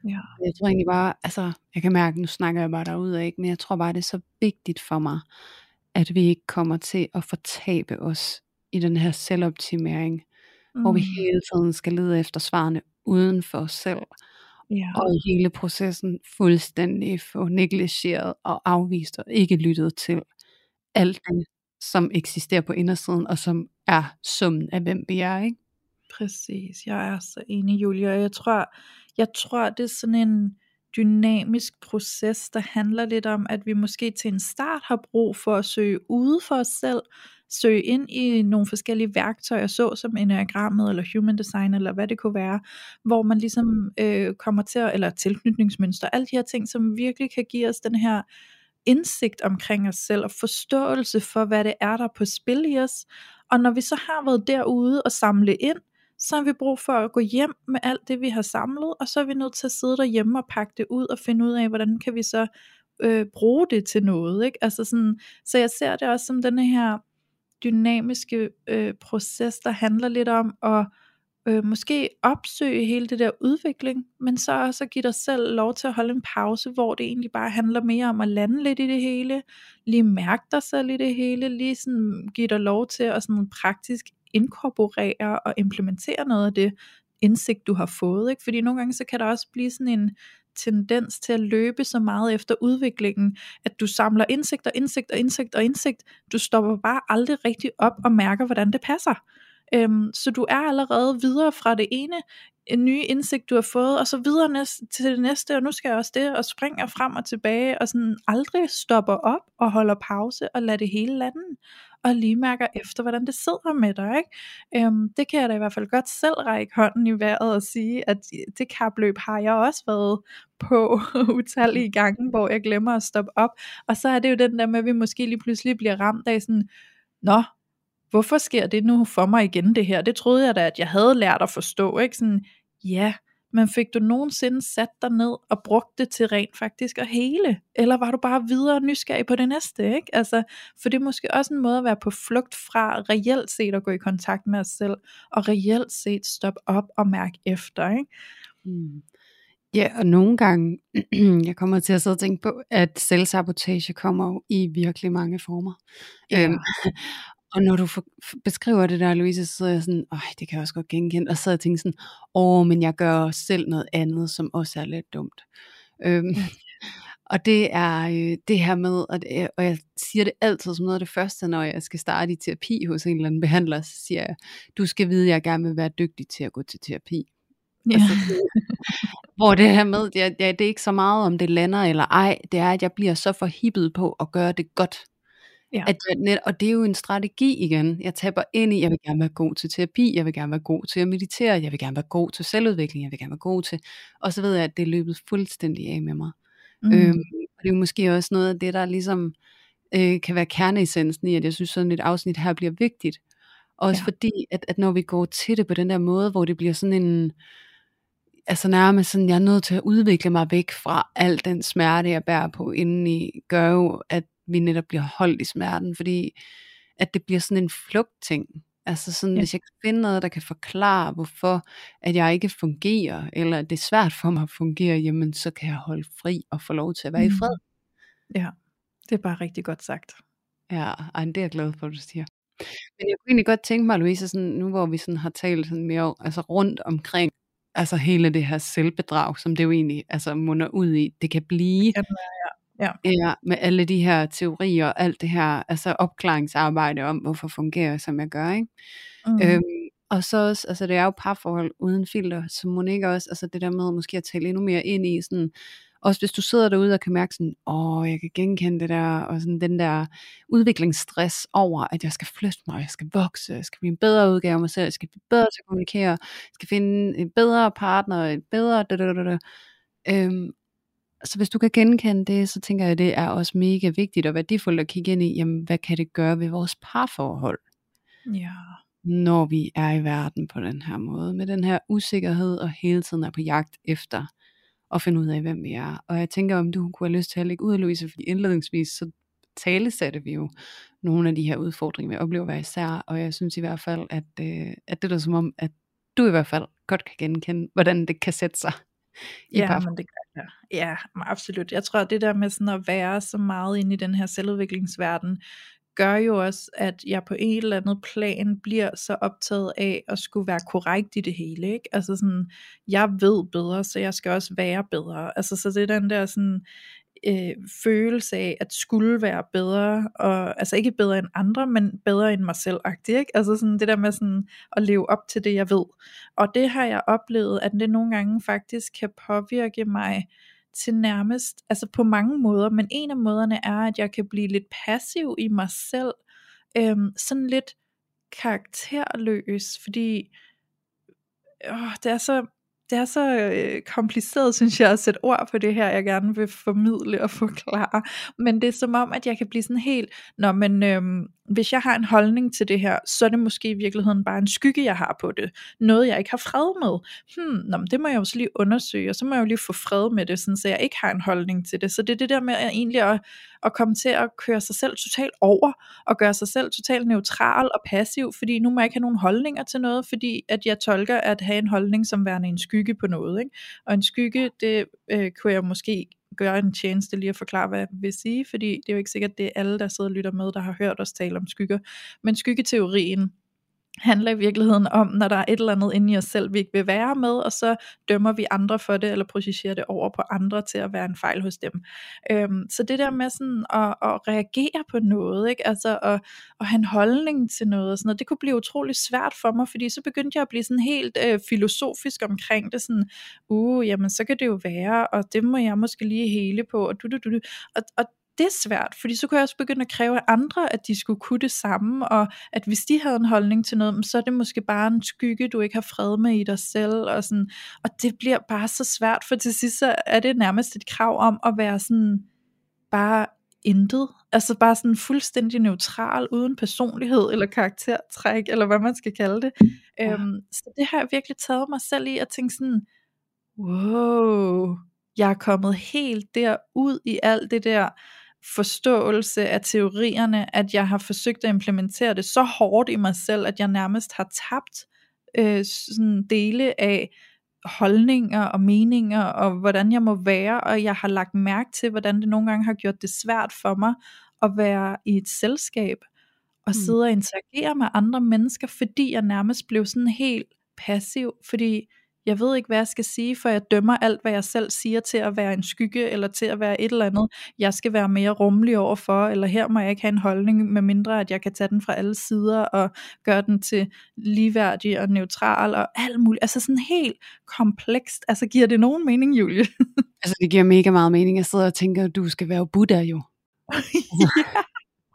Ja. Jeg tror egentlig bare, altså, jeg kan mærke, nu snakker jeg bare derude, ikke? men jeg tror bare, det er så vigtigt for mig, at vi ikke kommer til at fortabe os i den her selvoptimering, mm. hvor vi mm. hele tiden skal lede efter svarene uden for os selv. Ja. Og hele processen fuldstændig få negligeret og afvist og ikke lyttet til alt det, som eksisterer på indersiden, og som er summen af, hvem vi er, ikke? Præcis, jeg er så enig, Julia. Jeg tror, jeg tror, det er sådan en dynamisk proces, der handler lidt om, at vi måske til en start har brug for at søge ude for os selv, søge ind i nogle forskellige værktøjer, så som enagrammet eller human design, eller hvad det kunne være, hvor man ligesom øh, kommer til at, eller tilknytningsmønster, alle de her ting, som virkelig kan give os den her indsigt omkring os selv, og forståelse for, hvad det er, der er på spil i os. Og når vi så har været derude og samle ind, så har vi brug for at gå hjem med alt det, vi har samlet, og så er vi nødt til at sidde derhjemme og pakke det ud og finde ud af, hvordan kan vi så øh, bruge det til noget. Ikke? Altså sådan, så jeg ser det også som denne her dynamiske øh, proces, der handler lidt om at øh, måske opsøge hele det der udvikling, men så også give dig selv lov til at holde en pause, hvor det egentlig bare handler mere om at lande lidt i det hele, lige mærke dig selv i det hele, lige sådan give dig lov til at sådan praktisk inkorporere og implementere noget af det indsigt, du har fået. Ikke? Fordi nogle gange så kan der også blive sådan en tendens til at løbe så meget efter udviklingen, at du samler indsigt og indsigt og indsigt og indsigt. Du stopper bare aldrig rigtig op og mærker, hvordan det passer. Øhm, så du er allerede videre fra det ene en ny indsigt, du har fået, og så videre næste, til det næste, og nu skal jeg også det, og springer frem og tilbage, og sådan aldrig stopper op og holder pause og lader det hele lande, og lige mærker efter, hvordan det sidder med dig. Ikke? Øhm, det kan jeg da i hvert fald godt selv række hånden i vejret og sige, at det kapløb har jeg også været på <laughs> utallige gange, hvor jeg glemmer at stoppe op, og så er det jo den der med, at vi måske lige pludselig bliver ramt af sådan, nå, hvorfor sker det nu for mig igen det her? Det troede jeg da, at jeg havde lært at forstå, ikke? Sådan, ja, men fik du nogensinde sat dig ned og brugt det til rent faktisk at hele? Eller var du bare videre nysgerrig på det næste? Ikke? Altså, for det er måske også en måde at være på flugt fra reelt set at gå i kontakt med os selv, og reelt set stoppe op og mærke efter. Ikke? Mm. Ja, og nogle gange, <clears throat> jeg kommer til at sidde og tænke på, at selvsabotage kommer jo i virkelig mange former. Ja. Øhm, og når du for, beskriver det der, Louise, så er jeg sådan, Øj, det kan jeg også godt genkende. Og så jeg tænker sådan, åh, men jeg gør selv noget andet, som også er lidt dumt. Øhm, og det er øh, det her med, at, øh, og jeg siger det altid som noget af det første, når jeg skal starte i terapi hos en eller anden behandler, så siger jeg, du skal vide, at jeg gerne vil være dygtig til at gå til terapi. Ja. Altså, hvor det her med, ja, det er ikke så meget om det lander eller ej, det er, at jeg bliver så forhippet på at gøre det godt. Ja. At jeg net, og det er jo en strategi igen. Jeg taber ind i, jeg vil gerne være god til terapi, jeg vil gerne være god til at meditere, jeg vil gerne være god til selvudvikling, jeg vil gerne være god til, og så ved jeg, at det er løbet fuldstændig af med mig. Mm. Øhm, og det er jo måske også noget af det, der ligesom øh, kan være kerneessensen i, at jeg synes sådan et afsnit her bliver vigtigt. Også ja. fordi, at, at når vi går til det på den der måde, hvor det bliver sådan en, altså nærmest sådan, jeg er nødt til at udvikle mig væk fra al den smerte, jeg bærer på indeni, gør jo, at vi netop bliver holdt i smerten, fordi at det bliver sådan en flugtting. Altså sådan, ja. hvis jeg kan finde noget, der kan forklare, hvorfor at jeg ikke fungerer, eller at det er svært for mig at fungere, jamen så kan jeg holde fri og få lov til at være mm. i fred. Ja, det er bare rigtig godt sagt. Ja, ej, det er jeg glad for, at du siger. Men jeg kunne egentlig godt tænke mig, Louise, sådan, nu hvor vi sådan har talt sådan mere altså rundt omkring altså hele det her selvbedrag, som det jo egentlig altså munder ud i, det kan blive. Ja, Ja. Ja, med alle de her teorier og alt det her altså opklaringsarbejde om, hvorfor fungerer som jeg gør. Ikke? Mm. Øhm, og så også, altså det er jo parforhold uden filter, må ikke også, altså det der med måske at tale endnu mere ind i sådan, også hvis du sidder derude og kan mærke sådan, åh, jeg kan genkende det der, og sådan den der udviklingsstress over, at jeg skal flytte mig, jeg skal vokse, jeg skal blive en bedre udgave af mig selv, jeg skal blive bedre til at kommunikere, jeg skal finde en bedre partner, en bedre, da, da, da, da. Øhm, så hvis du kan genkende det, så tænker jeg, at det er også mega vigtigt og værdifuldt at kigge ind i, jamen, hvad kan det gøre ved vores parforhold? Ja. Når vi er i verden på den her måde, med den her usikkerhed og hele tiden er på jagt efter at finde ud af, hvem vi er. Og jeg tænker, om du kunne have lyst til at lægge ud, Louise, fordi indledningsvis så talesatte vi jo nogle af de her udfordringer, vi oplever hver især, og jeg synes i hvert fald, at, øh, at det er som om, at du i hvert fald godt kan genkende, hvordan det kan sætte sig i ja, men det gør jeg. Ja, absolut. Jeg tror, det der med sådan at være så meget inde i den her selvudviklingsverden, gør jo også, at jeg på en eller anden plan bliver så optaget af at skulle være korrekt i det hele, ikke? Altså sådan, jeg ved bedre, så jeg skal også være bedre. Altså så det er den der sådan, øh, følelse af at skulle være bedre, og altså ikke bedre end andre, men bedre end mig selv, ikke? Altså sådan det der med sådan at leve op til det, jeg ved. Og det har jeg oplevet, at det nogle gange faktisk kan påvirke mig til nærmest, altså på mange måder, men en af måderne er, at jeg kan blive lidt passiv i mig selv, øhm, sådan lidt karakterløs, fordi åh, det er så det er så øh, kompliceret, synes jeg, at sætte ord på det her, jeg gerne vil formidle og forklare. Men det er som om, at jeg kan blive sådan helt, når men øh, hvis jeg har en holdning til det her, så er det måske i virkeligheden bare en skygge, jeg har på det. Noget, jeg ikke har fred med. Hmm, nå, men det må jeg jo så lige undersøge, og så må jeg jo lige få fred med det, sådan, så jeg ikke har en holdning til det. Så det er det der med at egentlig at, at komme til at køre sig selv totalt over, og gøre sig selv totalt neutral og passiv, fordi nu må jeg ikke have nogen holdninger til noget, fordi at jeg tolker at have en holdning som værende en skygge på noget. Ikke? Og en skygge, det øh, kunne jeg måske gøre en tjeneste lige at forklare, hvad jeg vil sige, fordi det er jo ikke sikkert, det er alle, der sidder og lytter med, der har hørt os tale om skygger. Men skyggeteorien, handler i virkeligheden om, når der er et eller andet inde i os selv, vi ikke vil være med, og så dømmer vi andre for det, eller projicerer det over på andre til at være en fejl hos dem. Øhm, så det der med sådan at, at reagere på noget, ikke? altså at, at have en holdning til noget, og sådan noget, det kunne blive utrolig svært for mig, fordi så begyndte jeg at blive sådan helt øh, filosofisk omkring det, sådan, uh, jamen så kan det jo være, og det må jeg måske lige hele på, og du, du, du, du. Og, og det er svært, fordi så kunne jeg også begynde at kræve af andre, at de skulle kunne det samme, og at hvis de havde en holdning til noget, så er det måske bare en skygge, du ikke har fred med i dig selv, og, sådan, og det bliver bare så svært, for til sidst så er det nærmest et krav om at være sådan, bare intet, altså bare sådan fuldstændig neutral, uden personlighed eller karaktertræk, eller hvad man skal kalde det. Ja. Øhm, så det har jeg virkelig taget mig selv i, at tænke sådan, wow, jeg er kommet helt derud i alt det der, forståelse af teorierne, at jeg har forsøgt at implementere det så hårdt i mig selv, at jeg nærmest har tabt øh, sådan dele af holdninger og meninger, og hvordan jeg må være, og jeg har lagt mærke til, hvordan det nogle gange har gjort det svært for mig at være i et selskab, og mm. sidde og interagere med andre mennesker, fordi jeg nærmest blev sådan helt passiv, fordi jeg ved ikke, hvad jeg skal sige, for jeg dømmer alt, hvad jeg selv siger til at være en skygge, eller til at være et eller andet, jeg skal være mere rummelig overfor, eller her må jeg ikke have en holdning, med mindre at jeg kan tage den fra alle sider, og gøre den til ligeværdig og neutral, og alt muligt, altså sådan helt komplekst, altså giver det nogen mening, Julie? <laughs> altså det giver mega meget mening, jeg sidder og tænker, at du skal være Buddha jo. <laughs> <laughs> ja.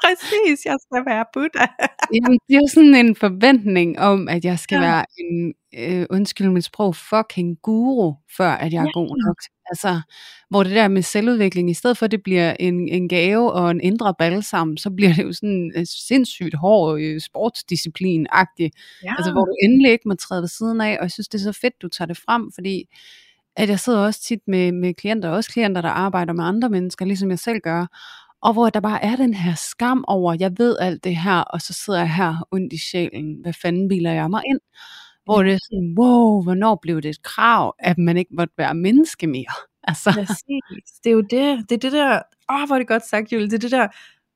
Præcis, jeg skal være Buddha. <laughs> Jamen, det er jo sådan en forventning om, at jeg skal ja. være en, øh, undskyld mit sprog, fucking guru, før at jeg er ja. god nok. Altså, hvor det der med selvudvikling, i stedet for at det bliver en, en gave og en indre balsam, så bliver det jo sådan en sindssygt hård øh, sportsdisciplin-agtig. Ja. Altså, hvor du endelig ikke må træde ved siden af, og jeg synes, det er så fedt, du tager det frem, fordi at jeg sidder også tit med, med klienter, også klienter, der arbejder med andre mennesker, ligesom jeg selv gør, og hvor der bare er den her skam over, jeg ved alt det her, og så sidder jeg her ondt i sjælen, hvad fanden biler jeg mig ind? Hvor det er sådan, wow, hvornår blev det et krav, at man ikke måtte være menneske mere? <laughs> Altså. Præcis, det er jo det, det er det der, åh, oh, hvor er det godt sagt, Julie, det er det der,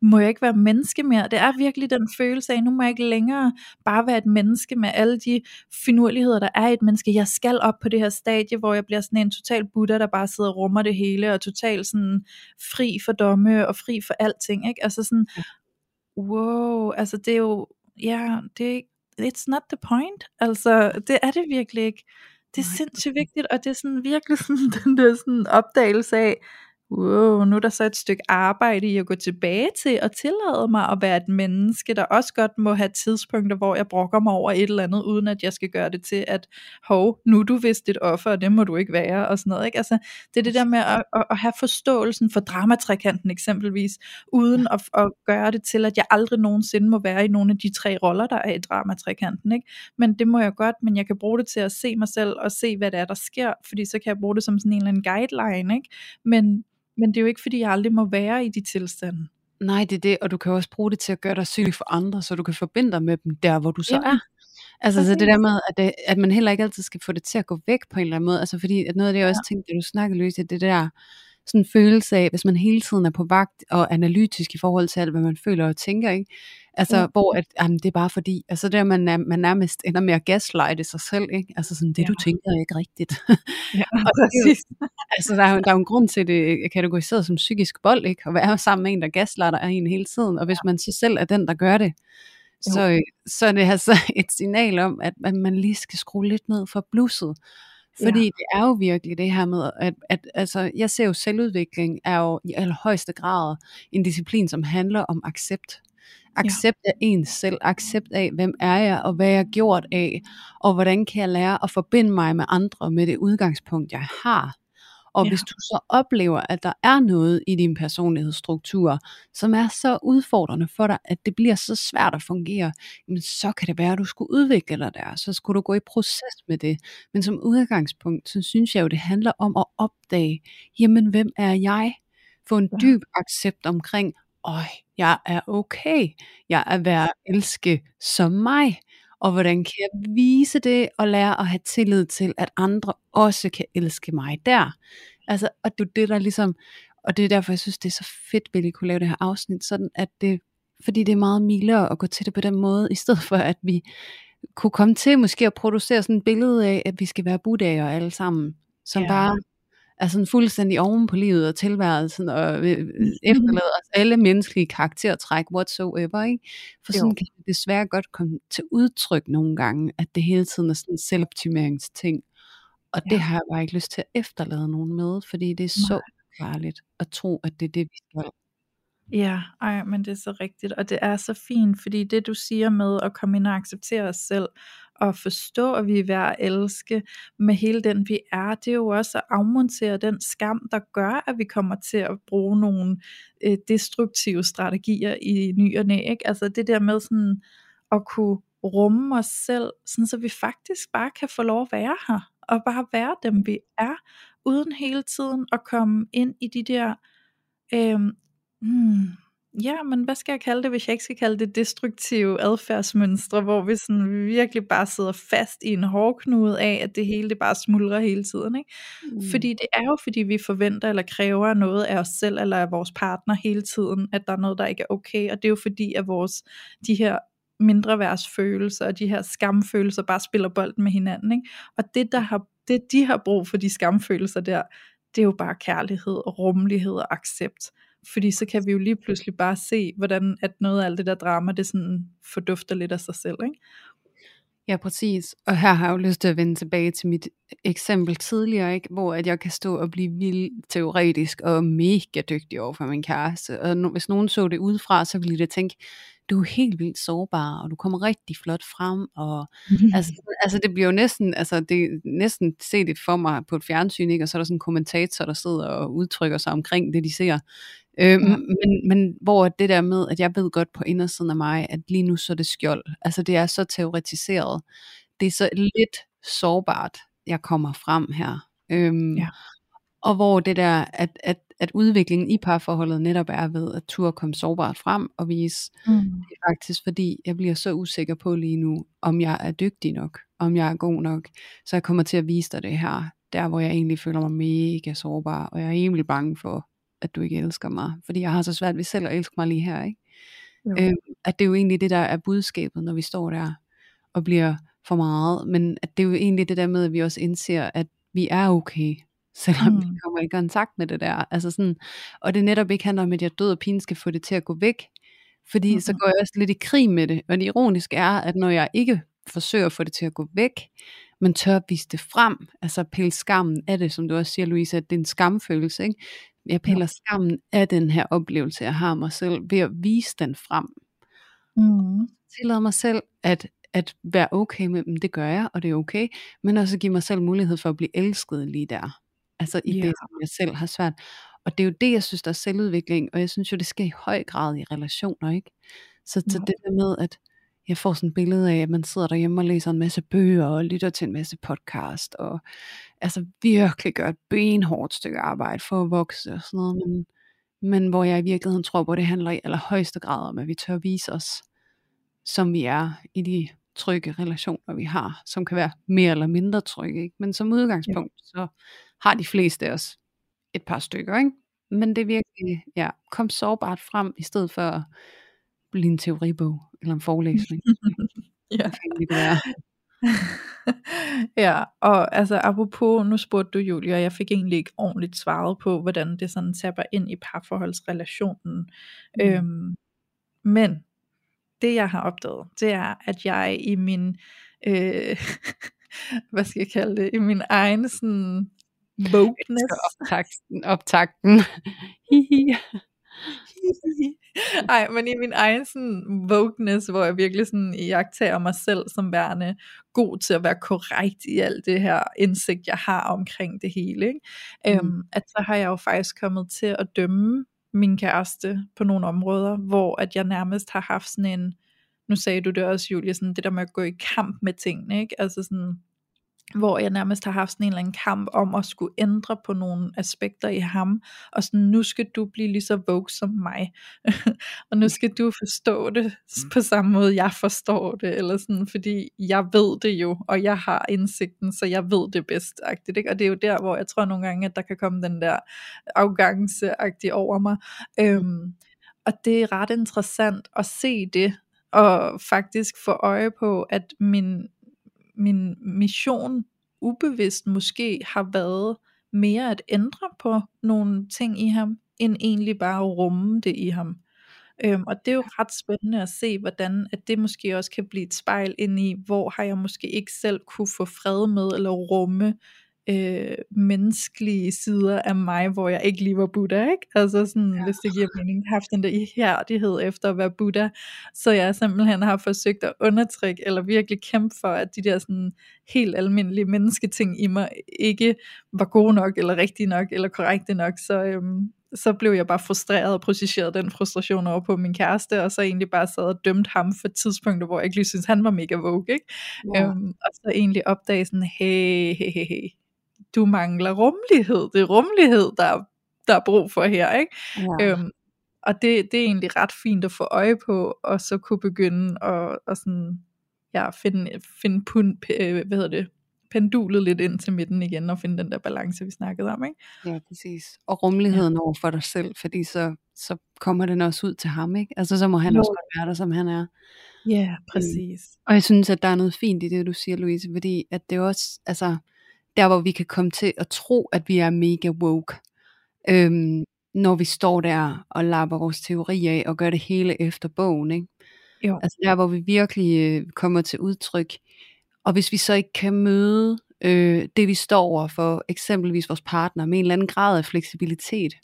må jeg ikke være menneske mere? Det er virkelig den følelse af, nu må jeg ikke længere bare være et menneske med alle de finurligheder, der er i et menneske. Jeg skal op på det her stadie, hvor jeg bliver sådan en total Buddha, der bare sidder og rummer det hele, og totalt sådan fri for domme og fri for alting. Ikke? Altså sådan, wow, altså det er jo, ja, det er it's not the point. Altså, det er det virkelig ikke. Det er sindssygt vigtigt, og det er sådan virkelig sådan <laughs> den der sådan opdagelse af, wow, nu er der så et stykke arbejde i at gå tilbage til og tillade mig at være et menneske, der også godt må have tidspunkter, hvor jeg brokker mig over et eller andet, uden at jeg skal gøre det til, at hov, nu er du vist et offer, og det må du ikke være, og sådan noget. Ikke? Altså, det er det der med at, at, at have forståelsen for dramatrikanten eksempelvis, uden at, at gøre det til, at jeg aldrig nogensinde må være i nogle af de tre roller, der er i dramatrikanten. Ikke? Men det må jeg godt, men jeg kan bruge det til at se mig selv, og se, hvad det er, der sker, fordi så kan jeg bruge det som sådan en eller anden guideline, ikke? Men, men det er jo ikke fordi jeg aldrig må være i de tilstande. Nej, det er det, og du kan også bruge det til at gøre dig synlig for andre, så du kan forbinde dig med dem der, hvor du så ja. er. Altså så det der med, at, det, at man heller ikke altid skal få det til at gå væk på en eller anden måde, altså fordi at noget af det, jeg også tænkte, da du snakkede løs, det der sådan en følelse af, hvis man hele tiden er på vagt og analytisk i forhold til alt, hvad man føler og tænker, ikke? Altså, ja. hvor at, jamen, det er bare fordi, altså der man, er, man nærmest ender med at gaslighte sig selv, ikke? Altså sådan, det ja. du tænker er ikke rigtigt. <laughs> Ja, og præcis. altså, der er, jo, der er jo en grund til, at det er kategoriseret som psykisk vold, ikke? At være sammen med en, der gaslighter en hele tiden, og hvis ja. man så selv er den, der gør det, så, så er det altså <laughs> et signal om, at, at man lige skal skrue lidt ned for blusset. Fordi ja. det er jo virkelig det her med, at, at altså, jeg ser jo selvudvikling er jo i allerhøjeste grad en disciplin, som handler om accept. Accept ja. af ens selv, accept af, hvem er jeg, og hvad jeg har gjort af, og hvordan kan jeg lære at forbinde mig med andre med det udgangspunkt, jeg har. Og ja. hvis du så oplever, at der er noget i din personlighedsstruktur, som er så udfordrende for dig, at det bliver så svært at fungere, jamen så kan det være, at du skulle udvikle dig der. Så skulle du gå i proces med det. Men som udgangspunkt, så synes jeg jo, det handler om at opdage, jamen hvem er jeg? Få en dyb accept omkring, øj, jeg er okay. Jeg er værd at elske som mig og hvordan kan jeg vise det og lære at have tillid til, at andre også kan elske mig der. Altså, og det er det, der ligesom, og det er derfor, jeg synes, det er så fedt, at vi kunne lave det her afsnit, sådan at det, fordi det er meget mildere at gå til det på den måde, i stedet for at vi kunne komme til måske at producere sådan et billede af, at vi skal være buddhaer alle sammen, som ja. bare er sådan fuldstændig oven på livet og tilværelsen, og øh, mm-hmm. efterlader os alle menneskelige karaktertræk whatsoever, ikke? For sådan jo. kan det desværre godt komme til udtryk nogle gange, at det hele tiden er sådan en selvoptimeringsting. Og ja. det har jeg bare ikke lyst til at efterlade nogen med, fordi det er så kærligt at tro, at det er det, vi skal. Ja, ej, men det er så rigtigt, og det er så fint, fordi det du siger med at komme ind og acceptere os selv, at forstå, at vi er værd at elske med hele den vi er, det er jo også at afmontere den skam, der gør, at vi kommer til at bruge nogle øh, destruktive strategier i ny og næ, ikke? Altså det der med sådan at kunne rumme os selv, sådan så vi faktisk bare kan få lov at være her, og bare være dem vi er, uden hele tiden at komme ind i de der øh, hmm, ja, men hvad skal jeg kalde det, hvis jeg ikke skal kalde det destruktive adfærdsmønstre, hvor vi sådan virkelig bare sidder fast i en hårdknude af, at det hele det bare smuldrer hele tiden. Ikke? Mm. Fordi det er jo fordi, vi forventer eller kræver noget af os selv eller af vores partner hele tiden, at der er noget, der ikke er okay, og det er jo fordi, at vores, de her mindre værdsfølelser og de her skamfølelser bare spiller bolden med hinanden. Ikke? Og det, der har, det, de har brug for de skamfølelser der, det er jo bare kærlighed og rummelighed og accept. Fordi så kan vi jo lige pludselig bare se, hvordan at noget af alt det der drama, det sådan fordufter lidt af sig selv, ikke? Ja, præcis. Og her har jeg jo lyst til at vende tilbage til mit eksempel tidligere, ikke? hvor at jeg kan stå og blive vildt teoretisk og mega dygtig over for min kæreste. Og hvis nogen så det udefra, så ville de tænke, du er helt vildt sårbar, og du kommer rigtig flot frem, og <laughs> altså, altså det bliver jo næsten, altså det næsten set det for mig på et fjernsyn, ikke? og så er der sådan en kommentator, der sidder og udtrykker sig omkring det, de ser. Øhm, ja. men, men hvor det der med, at jeg ved godt på indersiden af mig, at lige nu så er det skjold, altså det er så teoretiseret, det er så lidt sårbart, jeg kommer frem her. Øhm, ja. Og hvor det der, at, at, at udviklingen i parforholdet netop er ved at turde komme sårbart frem og vise, mm. det er faktisk fordi, jeg bliver så usikker på lige nu, om jeg er dygtig nok, om jeg er god nok, så jeg kommer til at vise dig det her, der hvor jeg egentlig føler mig mega sårbar, og jeg er egentlig bange for, at du ikke elsker mig, fordi jeg har så svært ved selv at elske mig lige her, ikke? Øh, at det er jo egentlig det der er budskabet, når vi står der og bliver for meget, men at det er jo egentlig det der med, at vi også indser, at vi er okay, <laughs> selvom mm. vi kommer i kontakt med det der. Altså sådan, og det netop ikke handler om, at jeg død og pine skal få det til at gå væk, fordi mm-hmm. så går jeg også lidt i krig med det. Og det ironiske er, at når jeg ikke forsøger at få det til at gå væk, men tør at vise det frem, altså pille skammen af det, som du også siger, Louise, at det er en skamfølelse, ikke? Jeg piller ja. skammen af den her oplevelse, jeg har mig selv, ved at vise den frem. Mm. Tillade mig selv at, at være okay med dem, det gør jeg, og det er okay, men også give mig selv mulighed for at blive elsket lige der. Altså i yeah. det, som jeg selv har svært. Og det er jo det, jeg synes, der er selvudvikling, og jeg synes jo, det skal i høj grad i relationer, ikke? Så, så det der med, at jeg får sådan et billede af, at man sidder derhjemme og læser en masse bøger og lytter til en masse podcast, og altså virkelig gør et benhårdt stykke arbejde for at vokse og sådan noget, men, men hvor jeg i virkeligheden tror på, at det handler i allerhøjeste grad om, at vi tør vise os, som vi er i de trygge relationer, vi har, som kan være mere eller mindre trygge, ikke? men som udgangspunkt, ja. så har de fleste af os et par stykker, ikke? Men det er virkelig, ja, kom sårbart frem, i stedet for at blive en teoribog, eller en forelæsning. <laughs> ja. Det <laughs> ja, og altså apropos, nu spurgte du Julia, og jeg fik egentlig ikke ordentligt svaret på, hvordan det sådan tapper ind i parforholdsrelationen. Mm. Øhm, men det jeg har opdaget, det er, at jeg i min, øh, <laughs> hvad skal jeg kalde det, i min egen sådan wokeness. Optakten, optakten. <laughs> Nej, men i min egen sådan wokeness, hvor jeg virkelig sådan jagtager mig selv som værende god til at være korrekt i alt det her indsigt, jeg har omkring det hele. Ikke? Mm. Øhm, at så har jeg jo faktisk kommet til at dømme min kæreste på nogle områder, hvor at jeg nærmest har haft sådan en, nu sagde du det også Julie, sådan det der med at gå i kamp med tingene, ikke? altså sådan, hvor jeg nærmest har haft sådan en eller anden kamp om at skulle ændre på nogle aspekter i ham, og sådan, nu skal du blive lige så vogue som mig, <laughs> og nu skal du forstå det på samme måde, jeg forstår det, eller sådan, fordi jeg ved det jo, og jeg har indsigten, så jeg ved det bedst, ikke? og det er jo der, hvor jeg tror nogle gange, at der kan komme den der arrogance over mig, øhm, og det er ret interessant at se det, og faktisk få øje på, at min min mission ubevidst måske har været mere at ændre på nogle ting i ham, end egentlig bare at rumme det i ham. Øhm, og det er jo ret spændende at se, hvordan at det måske også kan blive et spejl ind i, hvor har jeg måske ikke selv kunne få fred med, eller rumme øh, menneskelige sider af mig, hvor jeg ikke lige var Buddha, ikke? Altså sådan, ja. hvis det giver mening, haft den der ihærdighed efter at være Buddha, så jeg simpelthen har forsøgt at undertrykke, eller virkelig kæmpe for, at de der sådan helt almindelige mennesketing i mig, ikke var gode nok, eller rigtige nok, eller korrekte nok, så, øhm, så blev jeg bare frustreret og projicerede den frustration over på min kæreste, og så egentlig bare sad og dømte ham for tidspunkter, hvor jeg ikke lige synes han var mega vogue, ikke? Ja. Øhm, og så egentlig opdage sådan, hey, hey, hey, hey, du mangler rummelighed. Det er rummelighed, der, der er brug for her. Ikke? Ja. Øhm, og det, det er egentlig ret fint at få øje på, og så kunne begynde at, at sådan, ja, finde, finde pund, hvad hedder det, pendulet lidt ind til midten igen, og finde den der balance, vi snakkede om. Ikke? Ja, præcis. Og rummeligheden ja. over for dig selv, fordi så, så kommer den også ud til ham. Ikke? Altså så må han jo. også være der, som han er. Ja, øhm, præcis. Mm. Og jeg synes, at der er noget fint i det, du siger, Louise, fordi at det også, altså, der hvor vi kan komme til at tro, at vi er mega woke, øhm, når vi står der og lapper vores teori af og gør det hele efter bogen. Ikke? Jo. Altså der hvor vi virkelig øh, kommer til udtryk. Og hvis vi så ikke kan møde øh, det vi står over for, eksempelvis vores partner, med en eller anden grad af fleksibilitet,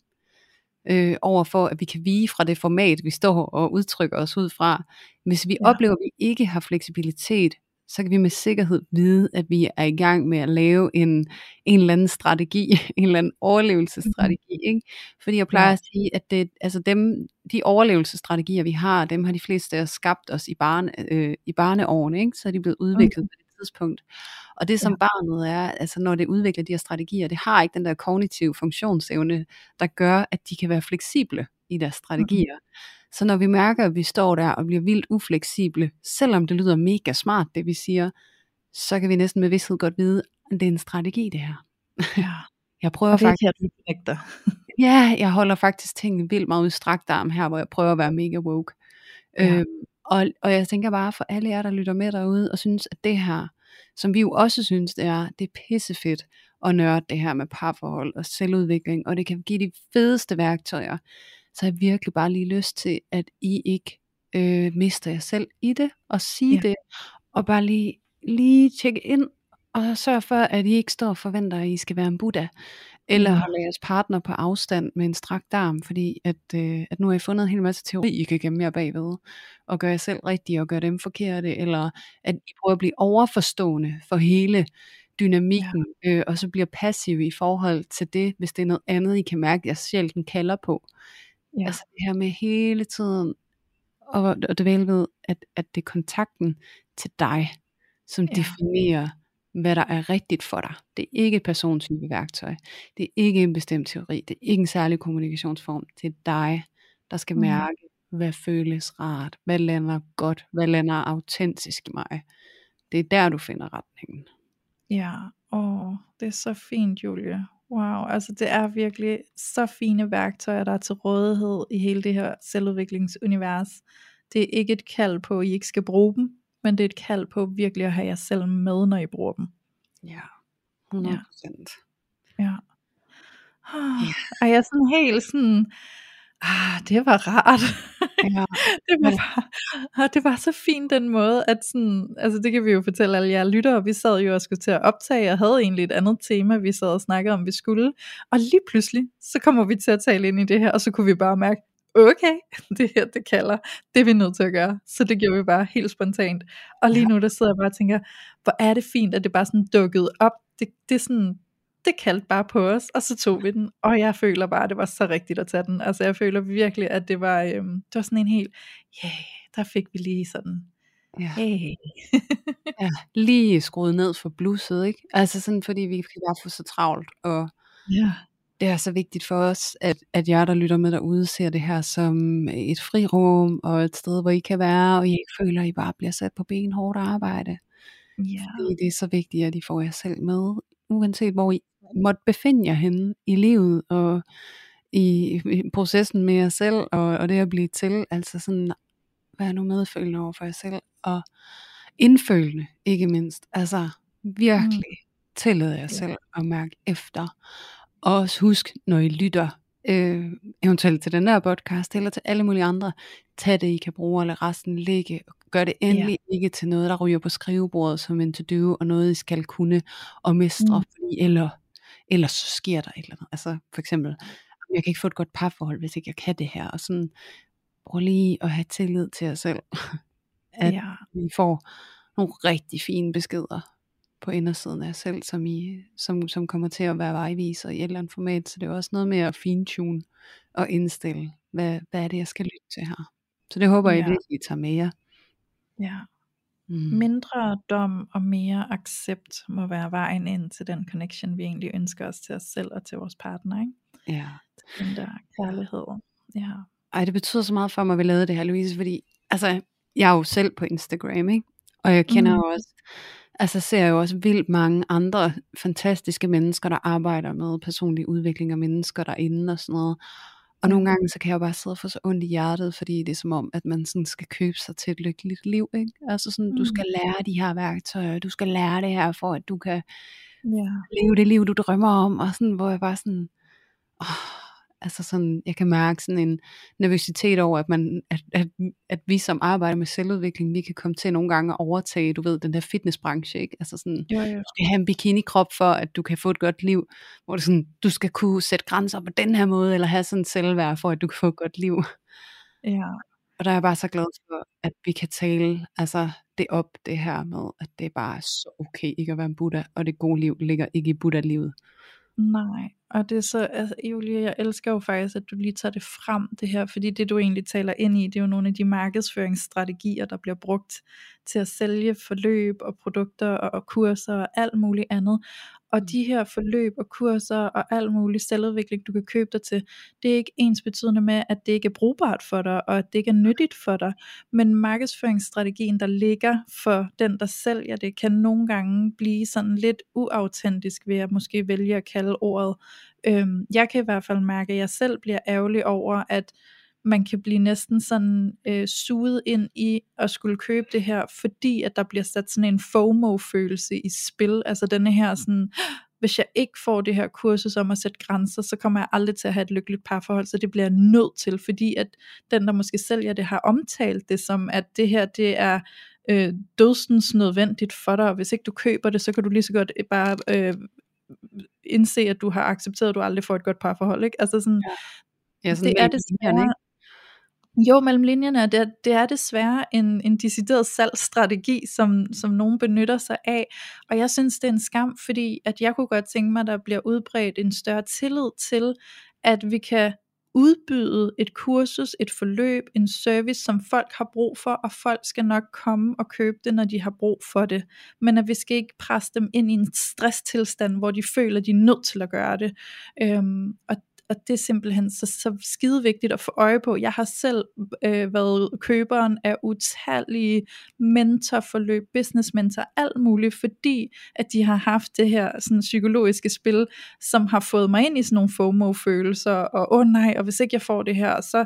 øh, over for at vi kan vige fra det format, vi står og udtrykker os ud fra. Hvis vi ja. oplever, at vi ikke har fleksibilitet, så kan vi med sikkerhed vide, at vi er i gang med at lave en, en eller anden strategi, <laughs> en eller anden overlevelsesstrategi. Mm-hmm. Ikke? Fordi jeg plejer ja. at sige, at det, altså dem, de overlevelsesstrategier, vi har, dem har de fleste af os skabt os i, barne, øh, i barneårene, ikke? så er de blevet udviklet mm. på det tidspunkt. Og det som ja. barnet er, altså når det udvikler de her strategier, det har ikke den der kognitive funktionsevne, der gør, at de kan være fleksible i deres strategier. Mm. Så når vi mærker, at vi står der og bliver vildt ufleksible, selvom det lyder mega smart, det vi siger, så kan vi næsten med vidsthed godt vide, at det er en strategi det her. Ja. <laughs> Jeg prøver og det faktisk... Her, du <laughs> ja, jeg holder faktisk tingene vildt meget udstrakt arm her, hvor jeg prøver at være mega woke. Ja. Øhm, og, og jeg tænker bare for alle jer, der lytter med derude, og synes, at det her, som vi jo også synes, det er, det er pissefedt at nørde det her med parforhold og selvudvikling, og det kan give de fedeste værktøjer så har jeg virkelig bare lige lyst til, at I ikke øh, mister jer selv i det, og sige ja. det, og bare lige, lige tjekke ind, og sørge for, at I ikke står og forventer, at I skal være en Buddha, eller ja. holde jeres partner på afstand med en strakt arm, fordi at, øh, at nu har I fundet en hel masse teori, I kan gemme jer bagved, og gøre jer selv rigtige, og gøre dem forkerte, eller at I prøver at blive overforstående for hele dynamikken, ja. øh, og så bliver passiv i forhold til det, hvis det er noget andet, I kan mærke, at jeg selv den kalder på. Ja. Altså det her med hele tiden og, og det ved, at, at det er kontakten til dig, som ja. definerer, hvad der er rigtigt for dig. Det er ikke et persontype værktøj. Det er ikke en bestemt teori. Det er ikke en særlig kommunikationsform. Det er dig, der skal mm. mærke, hvad føles rart, hvad lander godt, hvad lander autentisk i mig. Det er der, du finder retningen. Ja, åh, det er så fint, Julie. Wow, altså det er virkelig så fine værktøjer, der er til rådighed i hele det her selvudviklingsunivers. Det er ikke et kald på, at I ikke skal bruge dem, men det er et kald på virkelig at have jer selv med, når I bruger dem. Ja, 100 procent. Ja. ja. Og jeg er sådan helt sådan, ah, det var rart. Ja. <laughs> det, var bare, ah, det var så fint den måde, at sådan, altså det kan vi jo fortælle alle jer lyttere, vi sad jo og skulle til at optage, og havde egentlig et andet tema, vi sad og snakkede om, vi skulle, og lige pludselig, så kommer vi til at tale ind i det her, og så kunne vi bare mærke, okay, <laughs> det her det kalder, det er vi nødt til at gøre, så det gjorde vi bare helt spontant, og lige nu der sidder jeg bare og tænker, hvor er det fint, at det bare sådan dukkede op, det, det er sådan, det kaldte bare på os, og så tog vi den, og jeg føler bare, at det var så rigtigt at tage den. Altså jeg føler virkelig, at det var, øhm, det var sådan en helt, ja, yeah, der fik vi lige sådan, ja. Hey. <laughs> ja, lige skruet ned for blusset, ikke? Altså sådan, fordi vi kan bare få så travlt, og ja. det er så vigtigt for os, at, at jer, der lytter med derude, ser det her som et frirum, og et sted, hvor I kan være, og I ikke føler, at I bare bliver sat på ben hårdt arbejde. Ja. Fordi det er så vigtigt, at I får jer selv med, uanset hvor I måtte befinde jer henne i livet, og i, i processen med jer selv, og, og det at blive til, altså sådan, vær nu medfølende over for jer selv, og indfølende, ikke mindst, altså virkelig mm. tillade jer selv at mærke efter, og også husk, når I lytter, øh, eventuelt til den her podcast, eller til alle mulige andre, tag det I kan bruge, eller resten ligge, gør det endelig ja. ikke til noget, der ryger på skrivebordet som en to-do, og noget I skal kunne og mestre, mm. fordi, eller ellers så sker der et eller andet. Altså for eksempel, jeg kan ikke få et godt parforhold, hvis ikke jeg kan det her, og sådan, prøv lige at have tillid til jer selv, <laughs> at ja. vi får nogle rigtig fine beskeder på indersiden af jer selv, som, I, som, som kommer til at være vejviser i et eller andet format, så det er også noget med at fintune og indstille, hvad, hvad er det, jeg skal lytte til her. Så det håber jeg ja. virkelig, I tager med jer. Ja, Mm. Mindre dom og mere accept må være vejen ind til den connection, vi egentlig ønsker os til os selv og til vores partner. Ikke? Ja. Den der kærlighed. Ja. Ej, det betyder så meget for mig, at vi lavede det her, Louise, fordi altså, jeg er jo selv på Instagram, ikke? og jeg kender mm. også, altså ser jo også vildt mange andre fantastiske mennesker, der arbejder med personlig udvikling af mennesker derinde og sådan noget. Og nogle gange, så kan jeg jo bare sidde og få så ondt i hjertet, fordi det er som om, at man sådan skal købe sig til et lykkeligt liv, ikke? Altså sådan, mm. du skal lære de her værktøjer, du skal lære det her, for at du kan ja. leve det liv, du drømmer om, og sådan, hvor jeg bare sådan, åh, altså sådan, jeg kan mærke sådan en nervøsitet over, at, man, at, at, at vi som arbejder med selvudvikling, vi kan komme til nogle gange at overtage, du ved, den der fitnessbranche, ikke? Altså sådan, jo, jo. du skal have en bikini-krop for, at du kan få et godt liv, hvor det sådan, du skal kunne sætte grænser på den her måde, eller have sådan selvværd for, at du kan få et godt liv. Ja. Og der er jeg bare så glad for, at vi kan tale altså det op, det her med, at det er bare så okay ikke at være en Buddha, og det gode liv ligger ikke i Buddha-livet. Nej, og det er så, altså Julia, jeg elsker jo faktisk, at du lige tager det frem, det her, fordi det du egentlig taler ind i, det er jo nogle af de markedsføringsstrategier, der bliver brugt til at sælge forløb og produkter og, og kurser og alt muligt andet. Og mm. de her forløb og kurser og alt muligt selvudvikling, du kan købe dig til, det er ikke ens betydende med, at det ikke er brugbart for dig, og at det ikke er nyttigt for dig. Men markedsføringsstrategien, der ligger for den, der sælger det, kan nogle gange blive sådan lidt uautentisk ved at måske vælge at kalde ordet. Øhm, jeg kan i hvert fald mærke, at jeg selv bliver ærgerlig over, at man kan blive næsten sådan øh, suget ind i at skulle købe det her, fordi at der bliver sat sådan en FOMO-følelse i spil, altså denne her sådan, hvis jeg ikke får det her kursus om at sætte grænser, så kommer jeg aldrig til at have et lykkeligt parforhold, så det bliver jeg nødt til, fordi at den, der måske sælger det, har omtalt det som, at det her, det er øh, dødsens nødvendigt for dig, og hvis ikke du køber det, så kan du lige så godt bare øh, indse, at du har accepteret, at du aldrig får et godt parforhold, ikke? Altså sådan, ja. Ja, sådan det er det svære, jo, mellem linjerne, det er, det er desværre en, en decideret salgsstrategi, som, som nogen benytter sig af, og jeg synes, det er en skam, fordi at jeg kunne godt tænke mig, at der bliver udbredt en større tillid til, at vi kan udbyde et kursus, et forløb, en service, som folk har brug for, og folk skal nok komme og købe det, når de har brug for det. Men at vi skal ikke presse dem ind i en stresstilstand, hvor de føler, at de er nødt til at gøre det. Øhm, og og det er simpelthen så, så skide vigtigt at få øje på. Jeg har selv øh, været køberen af utallige mentorforløb, business mentor, alt muligt, fordi at de har haft det her sådan psykologiske spil, som har fået mig ind i sådan nogle FOMO-følelser, og åh oh, nej, og hvis ikke jeg får det her, så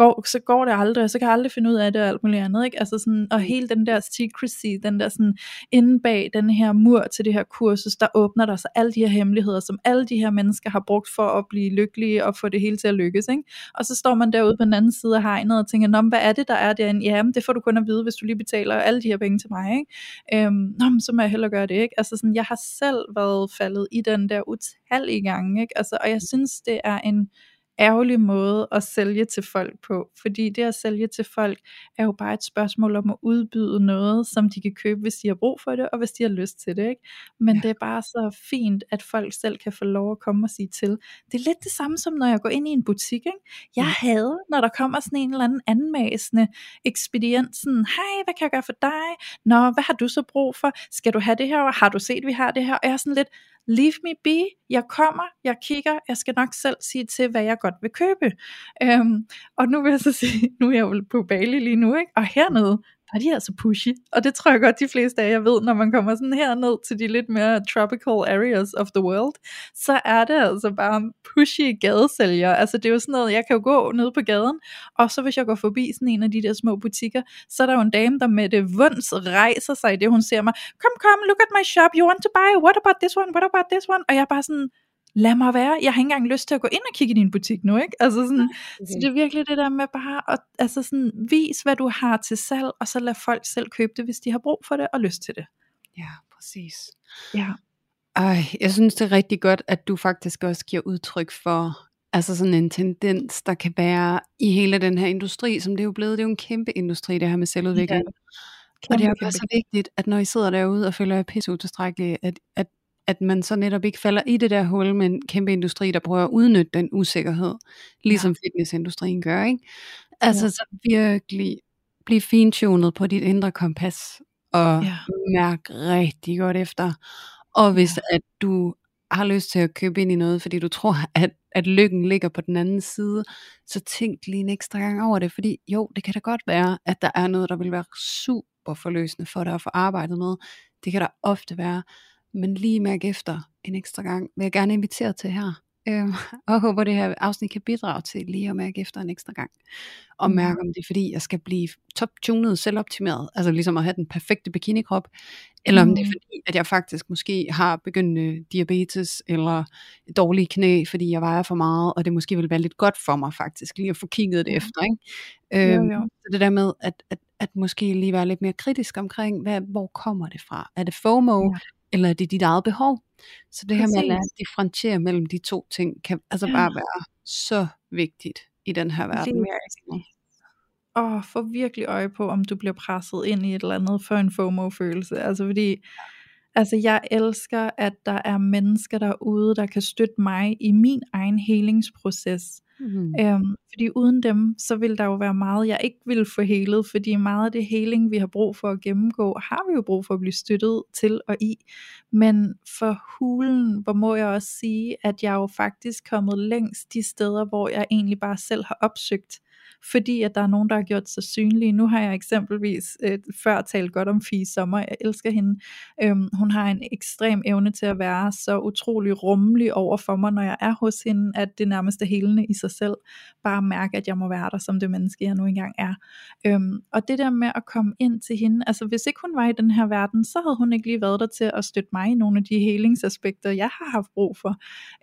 går, så går det aldrig, og så kan jeg aldrig finde ud af det og alt muligt andet, ikke? Altså sådan, og hele den der secrecy, den der sådan, inde bag den her mur til det her kursus, der åbner der sig alle de her hemmeligheder, som alle de her mennesker har brugt for at blive lykkelige og få det hele til at lykkes, ikke? Og så står man derude på den anden side af hegnet og tænker, Nå, hvad er det, der er derinde? Jamen, det får du kun at vide, hvis du lige betaler alle de her penge til mig, ikke? Øhm, Nå, men så må jeg hellere gøre det, ikke? Altså sådan, jeg har selv været faldet i den der utallige gange, ikke? Altså, og jeg synes, det er en ærgerlig måde at sælge til folk på, fordi det at sælge til folk er jo bare et spørgsmål om at udbyde noget, som de kan købe, hvis de har brug for det, og hvis de har lyst til det. Ikke? Men ja. det er bare så fint, at folk selv kan få lov at komme og sige til. Det er lidt det samme som når jeg går ind i en butik. Ikke? Jeg ja. hader, når der kommer sådan en eller anden anmæsende ekspedient, sådan, hej, hvad kan jeg gøre for dig? Nå, hvad har du så brug for? Skal du have det her? Har du set, vi har det her? Og jeg er sådan lidt, leave me be, jeg kommer, jeg kigger, jeg skal nok selv sige til, hvad jeg godt vil købe. Øhm, og nu vil jeg så sige, <laughs> nu er jeg jo på Bali lige nu, ikke? og hernede, der de altså pushy. Og det tror jeg godt, de fleste af jer ved, når man kommer sådan her ned til de lidt mere tropical areas of the world, så er det altså bare pushy gadesælgere. Altså det er jo sådan noget, jeg kan jo gå ned på gaden, og så hvis jeg går forbi sådan en af de der små butikker, så er der jo en dame, der med det vunds rejser sig i det, hun ser mig, kom, kom, look at my shop, you want to buy, what about this one, what about this one? Og jeg er bare sådan, lad mig være, jeg har ikke engang lyst til at gå ind og kigge i din butik nu, ikke? Altså sådan, okay. Så det er virkelig det der med bare at altså sådan, vis, hvad du har til salg, og så lad folk selv købe det, hvis de har brug for det og lyst til det. Ja, præcis. Ja. Ej, jeg synes det er rigtig godt, at du faktisk også giver udtryk for altså sådan en tendens, der kan være i hele den her industri, som det er jo blevet, det er jo en kæmpe industri, det her med selvudvikling. Ja. Kæmpe, og det er jo så vigtigt, at når I sidder derude og føler jer pisse utilstrækkelige, at, at at man så netop ikke falder i det der hul med en kæmpe industri, der prøver at udnytte den usikkerhed, ligesom ja. fitnessindustrien gør, ikke? Altså ja. så virkelig blive fintunet på dit indre kompas, og ja. mærk rigtig godt efter. Og hvis ja. at du har lyst til at købe ind i noget, fordi du tror, at, at lykken ligger på den anden side, så tænk lige en ekstra gang over det, fordi jo, det kan da godt være, at der er noget, der vil være super forløsende for dig at få arbejdet med. Det kan der ofte være, men lige mærke efter en ekstra gang, vil jeg gerne invitere til her. Øh, <laughs> og håber det her afsnit kan bidrage til lige at mærke efter en ekstra gang. Og mærke om det er fordi jeg skal blive top-tunet, selvoptimeret, altså ligesom at have den perfekte bikini-krop, eller om det er fordi at jeg faktisk måske har begyndende diabetes, eller dårlige knæ, fordi jeg vejer for meget, og det måske vil være lidt godt for mig faktisk, lige at få kigget det efter. Ikke? Øh, jo, jo. Så det der med at, at, at måske lige være lidt mere kritisk omkring, hvad, hvor kommer det fra? Er det FOMO? Ja eller er det dit eget behov? Så det Præcis. her med at differentiere mellem de to ting, kan altså ja. bare være så vigtigt i den her verden. Åh, oh, få virkelig øje på, om du bliver presset ind i et eller andet for en FOMO-følelse. Altså fordi, altså jeg elsker, at der er mennesker derude, der kan støtte mig i min egen helingsproces. Mm. Øhm, fordi uden dem, så vil der jo være meget, jeg ikke vil få helet, fordi meget af det heling, vi har brug for at gennemgå, har vi jo brug for at blive støttet til og i. Men for hulen, hvor må jeg også sige, at jeg jo faktisk kommet længst de steder, hvor jeg egentlig bare selv har opsøgt fordi at der er nogen, der har gjort sig synlige. Nu har jeg eksempelvis øh, før talt godt om Fie Sommer, jeg elsker hende. Øhm, hun har en ekstrem evne til at være så utrolig rummelig over for mig, når jeg er hos hende, at det nærmest er helende i sig selv. Bare mærke, at jeg må være der som det menneske, jeg nu engang er. Øhm, og det der med at komme ind til hende, altså hvis ikke hun var i den her verden, så havde hun ikke lige været der til at støtte mig i nogle af de helingsaspekter, jeg har haft brug for.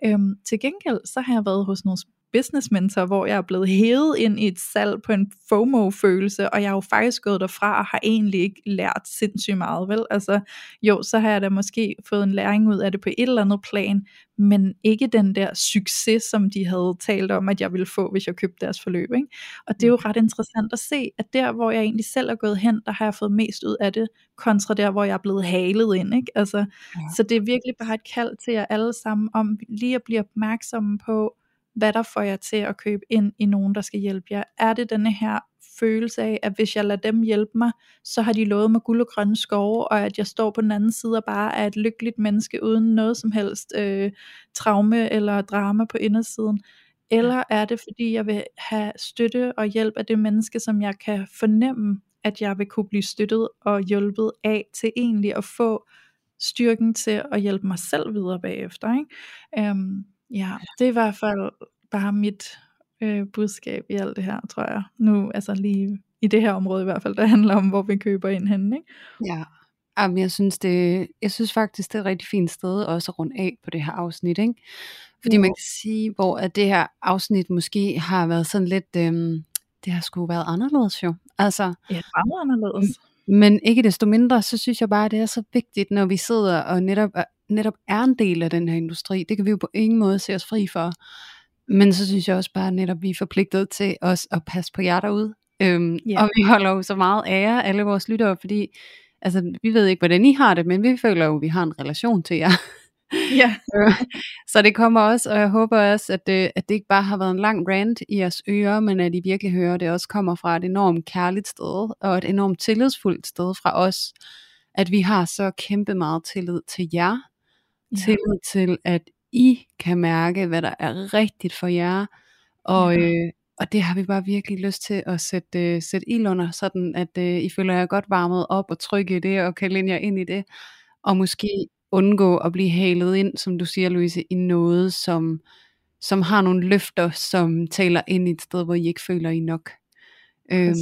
Øhm, til gengæld, så har jeg været hos nogle business mentor, hvor jeg er blevet hævet ind i et salg på en FOMO-følelse, og jeg har jo faktisk gået derfra og har egentlig ikke lært sindssygt meget, vel? Altså, jo, så har jeg da måske fået en læring ud af det på et eller andet plan, men ikke den der succes, som de havde talt om, at jeg ville få, hvis jeg købte deres forløb, ikke? Og det er jo mm. ret interessant at se, at der, hvor jeg egentlig selv er gået hen, der har jeg fået mest ud af det, kontra der, hvor jeg er blevet halet ind, ikke? Altså, ja. så det er virkelig bare et kald til jer alle sammen, om lige at blive opmærksomme på, hvad der får jer til at købe ind i nogen, der skal hjælpe jer? Er det denne her følelse af, at hvis jeg lader dem hjælpe mig, så har de lovet mig guld og grønne skove, og at jeg står på den anden side og bare er et lykkeligt menneske uden noget som helst øh, traume eller drama på indersiden? Eller er det fordi jeg vil have støtte og hjælp af det menneske, som jeg kan fornemme, at jeg vil kunne blive støttet og hjulpet af til egentlig at få styrken til at hjælpe mig selv videre bagefter. Ikke? Øhm, ja, det er i hvert fald bare mit øh, budskab i alt det her, tror jeg. Nu, altså lige i det her område i hvert fald, der handler om, hvor vi køber ind henne. Ikke? Ja, Jamen, jeg synes, det, jeg synes faktisk, det er et rigtig fint sted også at runde af på det her afsnit. Ikke? Fordi jo. man kan sige, hvor at det her afsnit måske har været sådan lidt, øhm, det har sgu været anderledes jo. Altså, ja, meget anderledes. Men ikke desto mindre, så synes jeg bare, at det er så vigtigt, når vi sidder og netop, netop er en del af den her industri. Det kan vi jo på ingen måde se os fri for. Men så synes jeg også bare, at netop vi er forpligtet til os at passe på jer derude. Øhm, yeah. Og vi holder jo så meget ære alle vores lyttere, fordi altså, vi ved ikke, hvordan I har det, men vi føler jo, at vi har en relation til jer. Ja. <laughs> så det kommer også, og jeg håber også, at det, at det ikke bare har været en lang rant i jeres ører, men at I virkelig hører, at det også kommer fra et enormt kærligt sted, og et enormt tillidsfuldt sted fra os, at vi har så kæmpe meget tillid til jer, ja. tillid til, at I kan mærke, hvad der er rigtigt for jer, og, ja. øh, og det har vi bare virkelig lyst til at sætte, øh, sætte ild under, sådan at øh, I føler jer godt varmet op og trygge i det, og kan linde jer ind i det, og måske undgå at blive halet ind, som du siger, Louise, i noget, som, som har nogle løfter, som taler ind i et sted, hvor I ikke føler I nok. Øhm,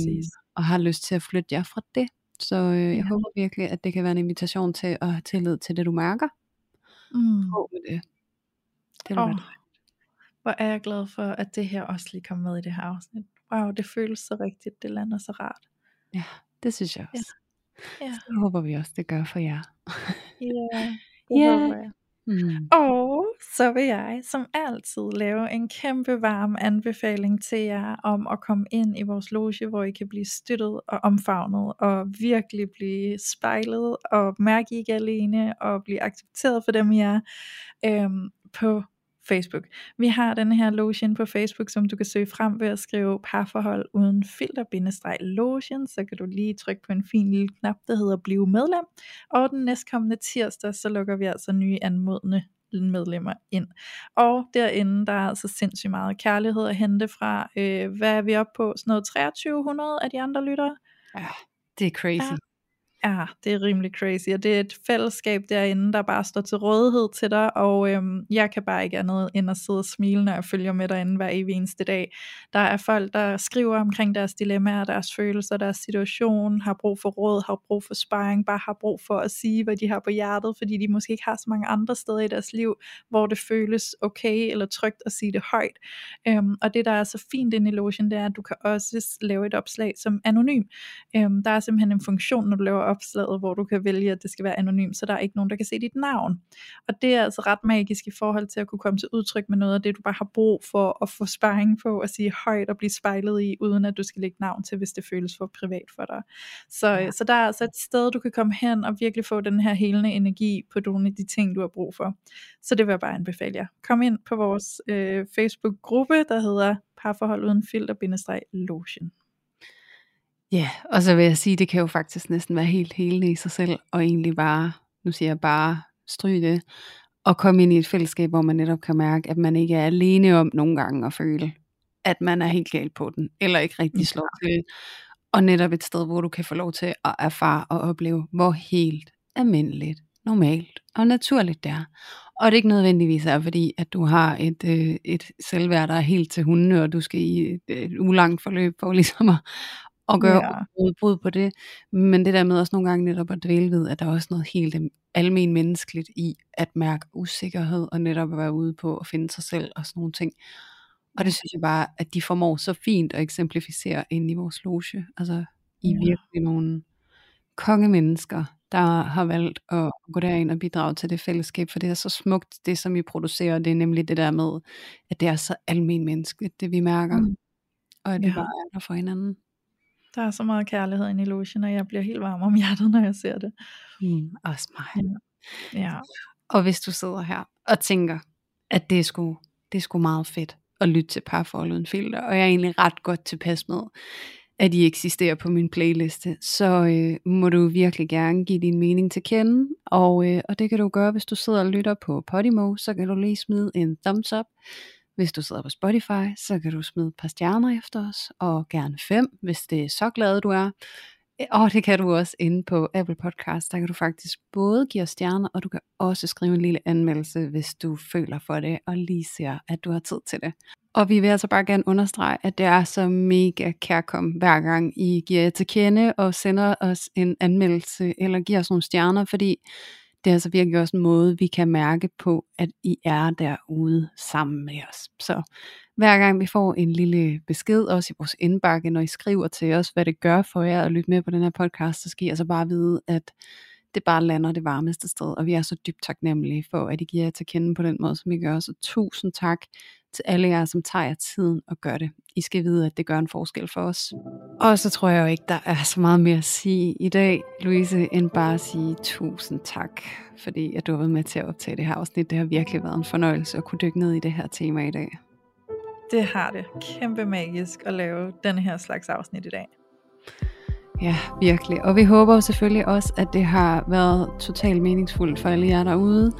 og har lyst til at flytte jer fra det. Så øh, jeg ja. håber virkelig, at det kan være en invitation til at have tillid til det, du mærker. Mm. Prøv med det. det oh, hvor er jeg glad for, at det her også lige kom med i det her afsnit. Wow, det føles så rigtigt. Det lander så rart. Ja, det synes jeg også. Ja. Ja. Så håber vi også, det gør for jer. Ja, <laughs> det yeah. håber jeg. Mm. Og så vil jeg som altid lave en kæmpe varm anbefaling til jer om at komme ind i vores loge, hvor I kan blive støttet og omfavnet og virkelig blive spejlet og mærke I ikke alene og blive accepteret for dem I er øhm, på Facebook. Vi har den her lotion på Facebook, som du kan søge frem ved at skrive parforhold uden filter-lotion, så kan du lige trykke på en fin lille knap, der hedder blive medlem, og den næstkommende tirsdag, så lukker vi altså nye anmodende medlemmer ind. Og derinde, der er altså sindssygt meget kærlighed at hente fra, øh, hvad er vi oppe på, sådan noget 2300 af de andre lyttere? Ja, det er crazy. Ja. Ja, det er rimelig crazy, og det er et fællesskab derinde, der bare står til rådighed til dig, og øhm, jeg kan bare ikke andet end at sidde og smile, når jeg følger med derinde hver evig eneste dag. Der er folk, der skriver omkring deres dilemmaer, deres følelser, deres situation, har brug for råd, har brug for sparring, bare har brug for at sige, hvad de har på hjertet, fordi de måske ikke har så mange andre steder i deres liv, hvor det føles okay eller trygt at sige det højt. Øhm, og det, der er så fint inde i Lotion, det er, at du kan også lave et opslag som anonym. Øhm, der er simpelthen en funktion, når du laver opslaget, hvor du kan vælge, at det skal være anonymt, så der er ikke nogen, der kan se dit navn. Og det er altså ret magisk i forhold til at kunne komme til udtryk med noget af det, du bare har brug for at få sparring på, og sige højt og blive spejlet i, uden at du skal lægge navn til, hvis det føles for privat for dig. Så, ja. så der er altså et sted, du kan komme hen og virkelig få den her helende energi på nogle af de ting, du har brug for. Så det vil jeg bare anbefale jer. Kom ind på vores øh, Facebook-gruppe, der hedder parforhold uden filter-lotion. Ja, og så vil jeg sige, det kan jo faktisk næsten være helt helende i sig selv, og egentlig bare, nu siger jeg bare, stryge det, og komme ind i et fællesskab, hvor man netop kan mærke, at man ikke er alene om nogle gange at føle, at man er helt galt på den, eller ikke rigtig slår til. Og netop et sted, hvor du kan få lov til at erfare og opleve, hvor helt almindeligt, normalt og naturligt det er. Og det er ikke nødvendigvis er, fordi at du har et, øh, et selvværd, der er helt til hunde, og du skal i et, et ulangt forløb for ligesom at, og gøre ja. udbrud på det. Men det der med også nogle gange netop at dvæle ved, at der er også noget helt almen menneskeligt i at mærke usikkerhed, og netop at være ude på at finde sig selv og sådan nogle ting. Og det synes jeg bare, at de formår så fint at eksemplificere ind i vores loge. Altså, I ja. virkelig nogle kongemennesker, der har valgt at gå derind og bidrage til det fællesskab, for det er så smukt, det som vi producerer, det er nemlig det der med, at det er så almen menneskeligt, det vi mærker, mm. og at vi ja. bare er der for hinanden. Der er så meget kærlighed inde i logen, og jeg bliver helt varm om hjertet, når jeg ser det. Mm, også mig. Ja. ja. Og hvis du sidder her og tænker, at det er sgu, det er sgu meget fedt at lytte til parforhold uden filter, og jeg er egentlig ret godt tilpas med, at de eksisterer på min playliste, så øh, må du virkelig gerne give din mening til kende, og, øh, og det kan du gøre, hvis du sidder og lytter på Podimo, så kan du lige smide en thumbs up, hvis du sidder på Spotify, så kan du smide et par stjerner efter os, og gerne fem, hvis det er så glad du er. Eh, og det kan du også inde på Apple Podcast. Der kan du faktisk både give os stjerner, og du kan også skrive en lille anmeldelse, hvis du føler for det, og lige ser, at du har tid til det. Og vi vil altså bare gerne understrege, at det er så mega kærkom, hver gang I giver jer til kende og sender os en anmeldelse, eller giver os nogle stjerner, fordi det er altså virkelig også en måde, vi kan mærke på, at I er derude sammen med os. Så hver gang vi får en lille besked, også i vores indbakke, når I skriver til os, hvad det gør for jer at lytte med på den her podcast, så skal I altså bare vide, at det bare lander det varmeste sted, og vi er så dybt taknemmelige for, at I giver jer til kende på den måde, som I gør. Så tusind tak til alle jer, som tager jer tiden og gør det. I skal vide, at det gør en forskel for os. Og så tror jeg jo ikke, der er så meget mere at sige i dag, Louise, end bare at sige tusind tak, fordi at du har været med til at optage det her afsnit. Det har virkelig været en fornøjelse at kunne dykke ned i det her tema i dag. Det har det. Kæmpe magisk at lave den her slags afsnit i dag. Ja, virkelig. Og vi håber selvfølgelig også, at det har været totalt meningsfuldt for alle jer derude.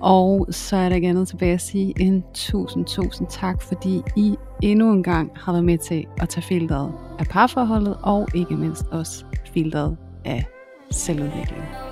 Og så er der ikke andet tilbage at sige en tusind, tusind tak, fordi I endnu en gang har været med til at tage filteret af parforholdet, og ikke mindst også filteret af selvudvikling.